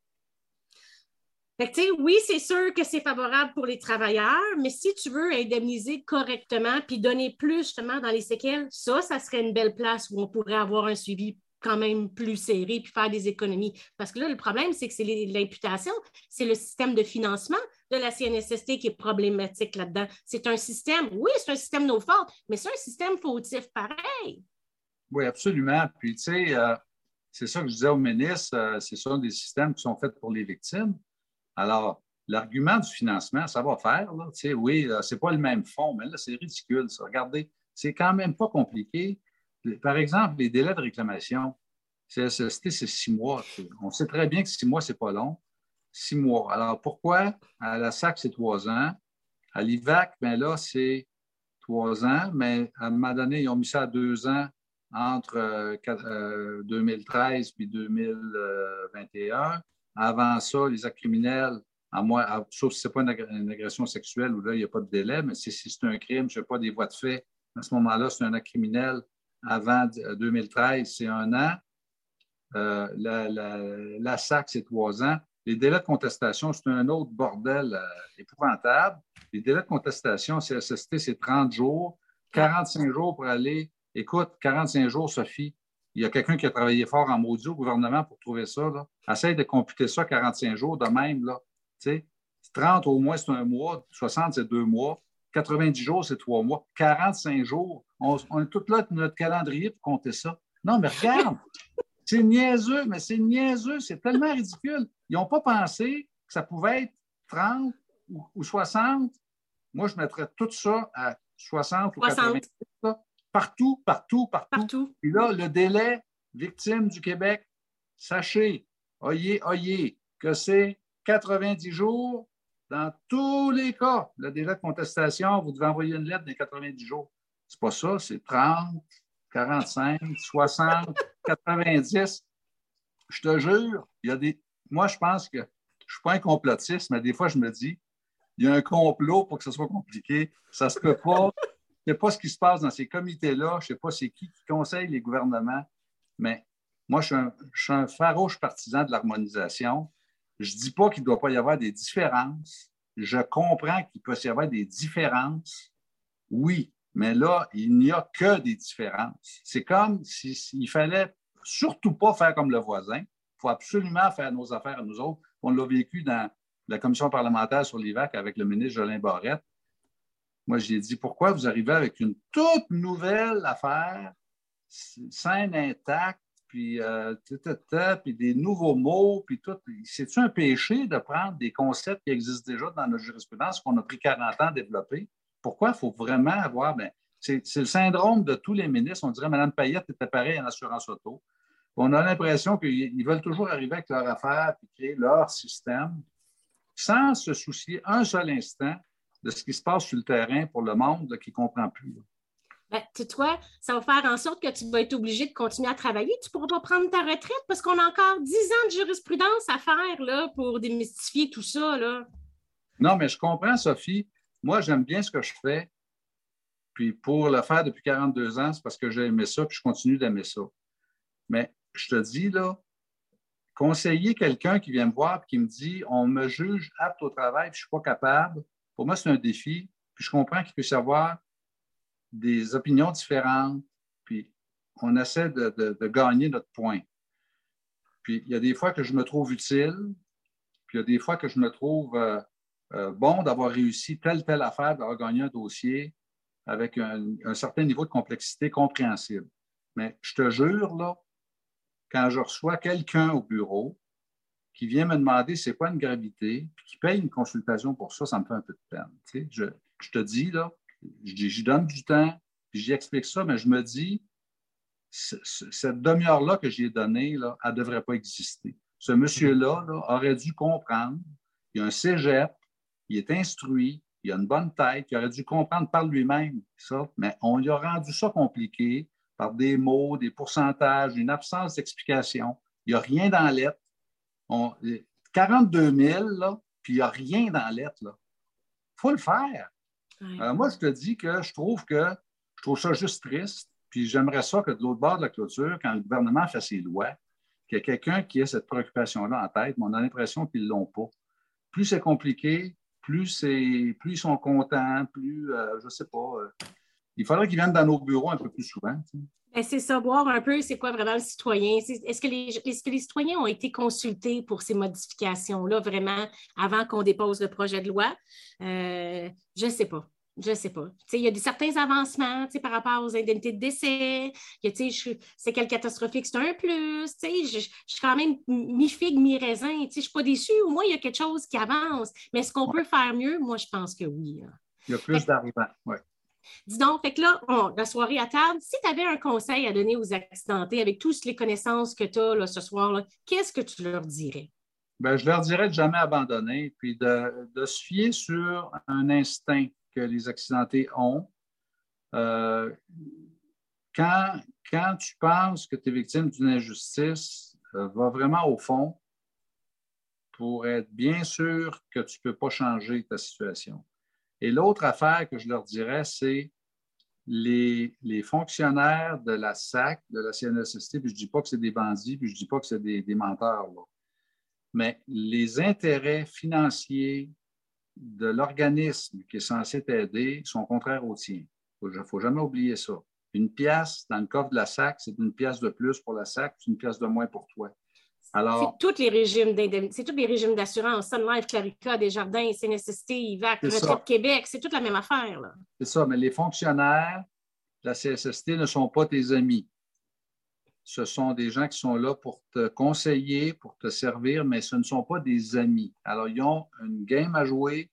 oui, c'est sûr que c'est favorable pour les travailleurs, mais si tu veux indemniser correctement puis donner plus justement dans les séquelles, ça, ça serait une belle place où on pourrait avoir un suivi quand même plus serré puis faire des économies. Parce que là, le problème, c'est que c'est l'imputation, c'est le système de financement de la CNSST qui est problématique là-dedans. C'est un système, oui, c'est un système no fault, mais c'est un système fautif pareil. Oui, absolument. Puis, tu sais, euh, c'est ça que je disais au ministre, euh, c'est ça des systèmes qui sont faits pour les victimes. Alors, l'argument du financement, ça va faire. Oui, ce n'est pas le même fond, mais là, c'est ridicule. Regardez, c'est quand même pas compliqué. Par exemple, les délais de réclamation, c'est six mois. On sait très bien que six mois, ce n'est pas long. Six mois. Alors, pourquoi à la SAC, c'est trois ans? À l'IVAC, bien là, c'est trois ans, mais à un moment donné, ils ont mis ça à deux ans entre 2013 et 2021. Avant ça, les actes criminels, à moi, sauf si ce n'est pas une, agression sexuelle où là, il n'y a pas de délai, mais si, c'est un crime, je ne sais pas, des voies de fait, à ce moment-là, c'est un acte criminel. Avant 2013, euh, c'est un an. Euh, la, SAC, c'est trois ans. Les délais de contestation, c'est un autre bordel euh, épouvantable. Les délais de contestation, CSST, c'est 30 jours, 45 jours pour aller. Écoute, 45 jours, Sophie, il y a quelqu'un qui a travaillé fort en maudit au gouvernement pour trouver ça. Là. Essaye de computer ça 45 jours de même. Là. 30 au moins, c'est un mois. 60, c'est deux mois. 90 jours, c'est trois mois. 45 jours, on, est tout là notre calendrier pour compter ça. Non, mais regarde, c'est niaiseux, mais c'est niaiseux, c'est tellement ridicule. Ils n'ont pas pensé que ça pouvait être 30 ou, 60. Moi, je mettrais tout ça à 60 ou 80 partout, partout, partout. Puis là, le délai victime du Québec, sachez, oyez, oyez, que c'est 90 jours dans tous les cas. Le délai de contestation, vous devez envoyer une lettre dans 90 jours. C'est pas ça, c'est 30, 45, 60, 90. Je te jure, il y a des. Moi, je pense que je ne suis pas un complotiste, mais des fois, je me dis, il y a un complot pour que ce soit compliqué. Ça ne se peut pas. Je ne sais pas ce qui se passe dans ces comités-là. Je ne sais pas c'est qui qui conseille les gouvernements. Mais moi, je suis un, farouche partisan de l'harmonisation. Je ne dis pas qu'il ne doit pas y avoir des différences. Je comprends qu'il peut y avoir des différences. Oui, mais là, il n'y a que des différences. C'est comme s'il ne fallait surtout pas faire comme le voisin. Il faut absolument faire nos affaires à nous autres. On l'a vécu dans la commission parlementaire sur l'IVAC avec le ministre Jolin Barrette. Moi, j'ai dit, pourquoi vous arrivez avec une toute nouvelle affaire, scène intacte, puis, euh, puis des nouveaux mots, puis tout. C'est-tu un péché de prendre des concepts qui existent déjà dans notre jurisprudence qu'on a pris 40 ans à développer, pourquoi il faut vraiment avoir. Ben, c'est le syndrome de tous les ministres. On dirait Mme Payette était pareil en assurance auto. On a l'impression qu'ils veulent toujours arriver avec leur affaire et créer leur système sans se soucier un seul instant de ce qui se passe sur le terrain pour le monde qui ne comprend plus. Ben, toi, ça va faire en sorte que tu vas être obligé de continuer à travailler. Tu ne pourras pas prendre ta retraite parce qu'on a encore 10 ans de jurisprudence à faire là, pour démystifier tout ça. Là. Non, mais je comprends, Sophie. Moi, j'aime bien ce que je fais. Puis pour le faire depuis 42 ans, c'est parce que j'ai aimé ça, puis je continue d'aimer ça. Mais je te dis, là, conseiller quelqu'un qui vient me voir et qui me dit on me juge apte au travail, puis je ne suis pas capable, pour moi, c'est un défi. Puis je comprends qu'il puisse avoir des opinions différentes, puis on essaie de, gagner notre point. Puis il y a des fois que je me trouve utile, puis il y a des fois que je me trouve euh, euh, bon d'avoir réussi telle, telle affaire, d'avoir gagné un dossier avec un, certain niveau de complexité compréhensible. Mais je te jure, là, quand je reçois quelqu'un au bureau qui vient me demander c'est quoi une gravité, puis qui paye une consultation pour ça, ça me fait un peu de peine. je, je, te dis, là, j'y donne du temps, puis j'y explique ça, mais je me dis, cette demi-heure-là que j'ai donnée, elle ne devrait pas exister. Ce monsieur-là là, aurait dû comprendre, il a un cégep, il est instruit, il a une bonne tête, il aurait dû comprendre par lui-même mais on lui a rendu ça compliqué par des mots, des pourcentages, une absence d'explication. Il n'y a rien dans lettre. 42 000, là, puis il n'y a rien dans lettre. Il faut le faire. Euh, moi, je te dis que je trouve que je trouve ça juste triste. Puis j'aimerais ça que de l'autre bord de la clôture, quand le gouvernement fait ses lois, qu'il y ait quelqu'un qui ait cette préoccupation-là en tête, mais on a l'impression qu'ils ne l'ont pas. Plus c'est compliqué, plus, plus ils sont contents, plus, euh, je ne sais pas, euh, il faudrait qu'ils viennent dans nos bureaux un peu plus souvent. Ben, c'est savoir un peu c'est quoi vraiment le citoyen. Est-ce que, les, que les citoyens ont été consultés pour ces modifications-là vraiment avant qu'on dépose le projet de loi? je ne sais pas. Je ne sais pas. il y a des, certains avancements par rapport aux indemnités de décès. C'est quel catastrophique, c'est un plus. Je, je, suis quand même mi-figue, mi-raisin. Je ne suis pas déçue. Au moins, il y a quelque chose qui avance. Mais est-ce qu'on peut faire mieux? Moi, je pense que oui. Il y a plus d'arrivants, oui. Dis donc, fait que là, la soirée à table, si tu avais un conseil à donner aux accidentés avec toutes les connaissances que tu as ce soir, qu'est-ce que tu leur dirais? Bien, je leur dirais de jamais abandonner, puis de, de, se fier sur un instinct que les accidentés ont. Euh, quand, quand tu penses que tu es victime d'une injustice, euh, va vraiment au fond pour être bien sûr que tu ne peux pas changer ta situation. Et l'autre affaire que je leur dirais, c'est les, fonctionnaires de la SAC, de la CNSST, puis je ne dis pas que c'est des bandits, puis je ne dis pas que c'est des, des menteurs, mais les intérêts financiers de l'organisme qui est censé t'aider sont contraires aux tiens. Il ne faut jamais oublier ça. Une pièce dans le coffre de la SAC, c'est une pièce de plus pour la SAC, c'est une pièce de moins pour toi. Alors, c'est tous les régimes c'est tous les régimes d'assurance, Sun Life, Clarica, Desjardins, CNSST, IVAC, Retraite Québec, c'est toute la même affaire. C'est ça, mais les fonctionnaires de la CSST ne sont pas tes amis. Ce sont des gens qui sont là pour te conseiller, pour te servir, mais ce ne sont pas des amis. Alors, ils ont une game à jouer.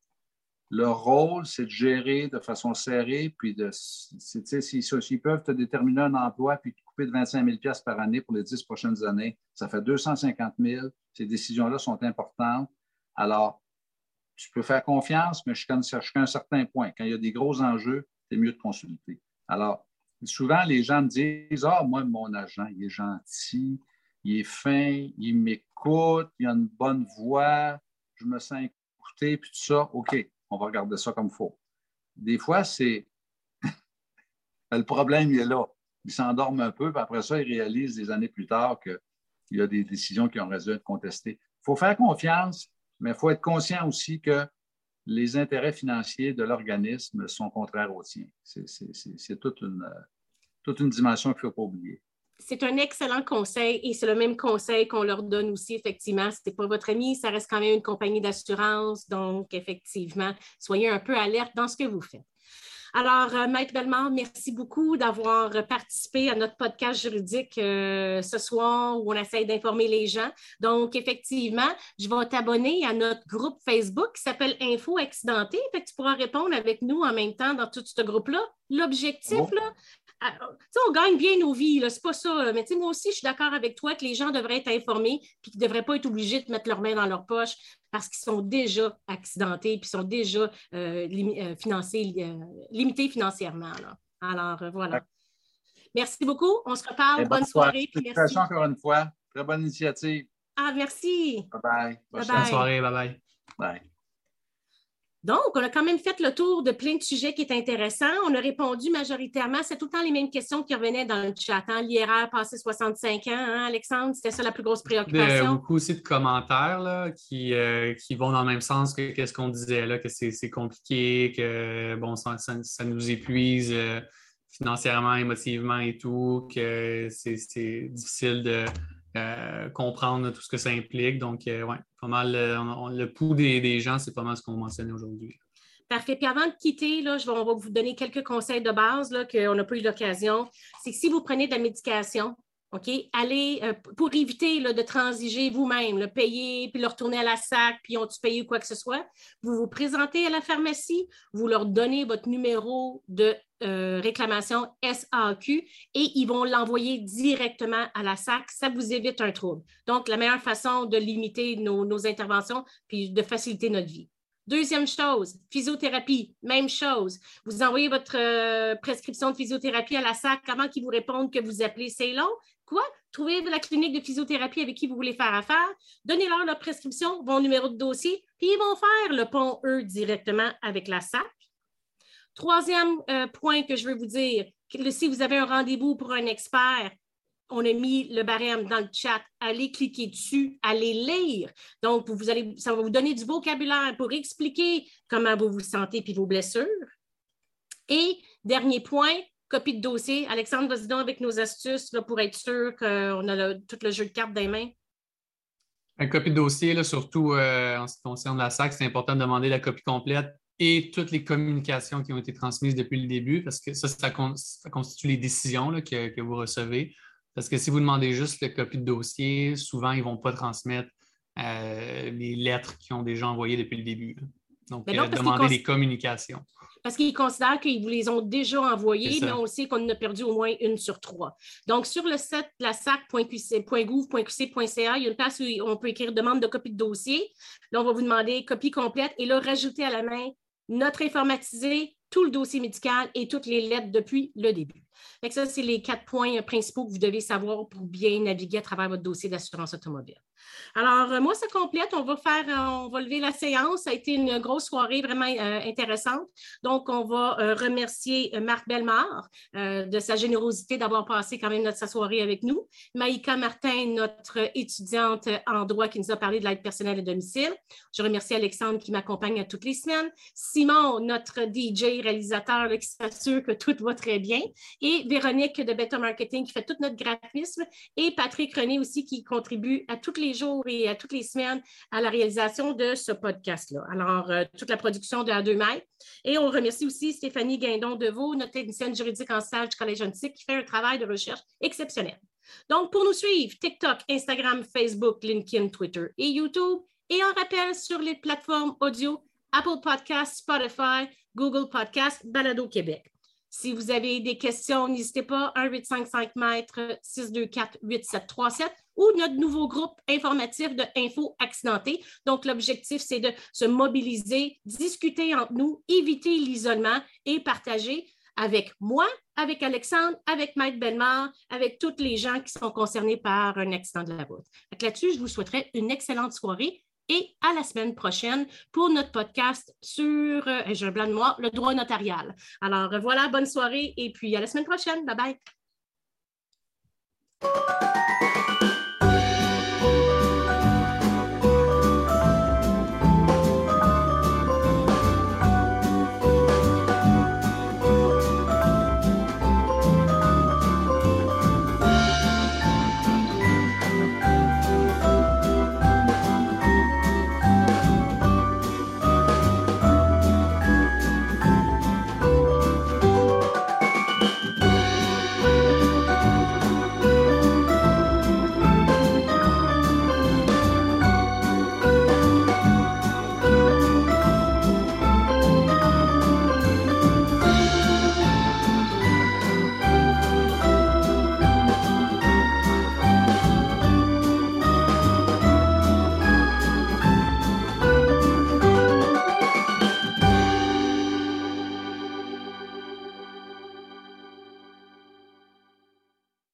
Leur rôle, c'est de gérer de façon serrée, puis de, s'ils peuvent te déterminer un emploi, puis de 25 000 par année pour les 10 prochaines années. Ça fait 250 000. Ces décisions-là sont importantes. Alors, tu peux faire confiance, mais jusqu'à un certain point. Quand il y a des gros enjeux, c'est mieux de consulter. Alors, souvent, les gens me disent Ah, moi, mon agent, il est gentil, il est fin, il m'écoute, il a une bonne voix, je me sens écouté, puis tout ça. OK, on va regarder ça comme il faut. Des fois, c'est. le problème, il est là ils s'endorment un peu, puis après ça, ils réalisent des années plus tard qu'il y a des décisions qui ont raison être contestées. Il faut faire confiance, mais il faut être conscient aussi que les intérêts financiers de l'organisme sont contraires aux tiens. C'est toute une, toute une dimension qu'il ne faut pas oublier. C'est un excellent conseil et c'est le même conseil qu'on leur donne aussi, effectivement. Ce n'est pas votre ami, ça reste quand même une compagnie d'assurance. Donc, effectivement, soyez un peu alerte dans ce que vous faites. Alors, euh, Maître Bellemare, merci beaucoup d'avoir participé à notre podcast juridique euh, ce soir où on essaie d'informer les gens. Donc, effectivement, je vais t'abonner à notre groupe Facebook qui s'appelle Info Accidenté. Fait tu pourras répondre avec nous en même temps dans tout ce groupe-là. L'objectif, là, on gagne bien nos vies, c'est pas ça. Mais moi aussi, je suis d'accord avec toi que les gens devraient être informés et qu'ils ne devraient pas être obligés de mettre leurs mains dans leur poche parce qu'ils sont déjà accidentés puis sont déjà euh, euh, financés, euh, limités financièrement. Alors, voilà. Merci beaucoup. On se reparle. Bonne soirée. Merci. encore une fois. Très bonne initiative. Ah, merci. Bye bye. Bonne soirée. Bye bye. Bye. Donc, on a quand même fait le tour de plein de sujets qui est intéressant. On a répondu majoritairement. C'est tout le temps les mêmes questions qui revenaient dans le chat. Hein? L'IRR passé 65 ans, hein, Alexandre? C'était ça la plus grosse préoccupation? beaucoup aussi de commentaires qui, euh, qui vont dans le même sens que, ce qu'on disait, là, que c'est compliqué, que bon, ça, nous épuise euh, financièrement, émotivement et tout, que c'est difficile de euh, comprendre tout ce que ça implique. Donc, euh, oui, pas mal, euh, le pouls des, gens, c'est pas mal ce qu'on mentionnait aujourd'hui. Parfait. Puis avant de quitter, là, je vais, on va vous donner quelques conseils de base qu'on n'a pas eu l'occasion. C'est que si vous prenez de la médication, OK? Allez, pour éviter de transiger vous-même, payer, puis le retourner à la SAC, puis ont-tu payé ou quoi que ce soit, vous vous présentez à la pharmacie, vous leur donnez votre numéro de euh, réclamation SAQ et ils vont l'envoyer directement à la SAC. Ça vous évite un trouble. Donc, la meilleure façon de limiter nos, interventions puis de faciliter notre vie. Deuxième chose, physiothérapie, même chose. Vous envoyez votre euh, prescription de physiothérapie à la SAC avant qu'ils vous répondent que vous appelez, c'est long. Quoi? Trouvez la clinique de physiothérapie avec qui vous voulez faire affaire, donnez-leur leur prescription, bon numéro de dossier, puis ils vont faire le pont, eux, directement avec la SAC. Troisième euh, point que je veux vous dire, si vous avez un rendez-vous pour un expert, on a mis le barème dans le chat. Allez cliquer dessus, allez lire. Donc, vous allez, ça va vous donner du vocabulaire pour expliquer comment vous vous sentez puis vos blessures. Et dernier point, copie de dossier. Alexandre, vas-y donc avec nos astuces là, pour être sûr qu'on a tout le jeu de cartes dans les mains. Un copie de dossier, là, surtout euh, en ce qui concerne la SAC, c'est important de demander la copie complète et toutes les communications qui ont été transmises depuis le début, parce que ça, ça, constitue les décisions que, vous recevez. Parce que si vous demandez juste la copie de dossier, souvent, ils ne vont pas transmettre euh, les lettres qu'ils ont déjà envoyées depuis le début. Donc, euh, demander des communications. Parce qu'ils considèrent qu'ils vous les ont déjà envoyées, mais on sait qu'on en a perdu au moins une sur trois. Donc, sur le site la sac.gouv.qc.ca, il y a une place où on peut écrire demande de copie de dossier. Là, on va vous demander copie complète et là, rajouter à la main notre informatisé, tout le dossier médical et toutes les lettres depuis le début. ça, c'est les quatre points principaux que vous devez savoir pour bien naviguer à travers votre dossier d'assurance automobile. Alors, euh, moi, ça complète. On va faire, euh, on va lever la séance. Ça a été une grosse soirée vraiment euh, intéressante. Donc, on va remercier Marc Bellemare de sa générosité d'avoir passé quand même notre sa soirée avec nous. Maïka Martin, notre étudiante en droit qui nous a parlé de l'aide personnelle et domicile. Je remercie Alexandre qui m'accompagne toutes les semaines. Simon, notre DJ réalisateur qui s'assure que tout va très bien. Et Véronique de Beta Marketing qui fait tout notre graphisme. Et Patrick René aussi qui contribue à toutes les jours et à toutes les semaines à la réalisation de ce podcast-là. Alors, euh, toute la production de A2 mètres. Et on remercie aussi Stéphanie Guindon-Deveau, notre technicienne juridique en stage du Collège Antique, qui fait un travail de recherche exceptionnel. Donc, pour nous suivre, TikTok, Instagram, Facebook, LinkedIn, Twitter et YouTube. Et on rappel sur les plateformes audio Apple Podcasts, Spotify, Google Podcasts, Balado Québec. Si vous avez des questions, n'hésitez pas, 1855 mètres 624 8737 ou notre nouveau groupe informatif de Info Accidenté. Donc, l'objectif, c'est de se mobiliser, discuter entre nous, éviter l'isolement et partager avec moi, avec Alexandre, avec Maître Belmar, avec tous les gens qui sont concernés par un accident de la route. Là-dessus, je vous souhaiterais une excellente soirée et à la semaine prochaine pour notre podcast sur, euh, un blanc de moi, le droit notarial. Alors voilà, bonne soirée et puis à la semaine prochaine. Bye bye.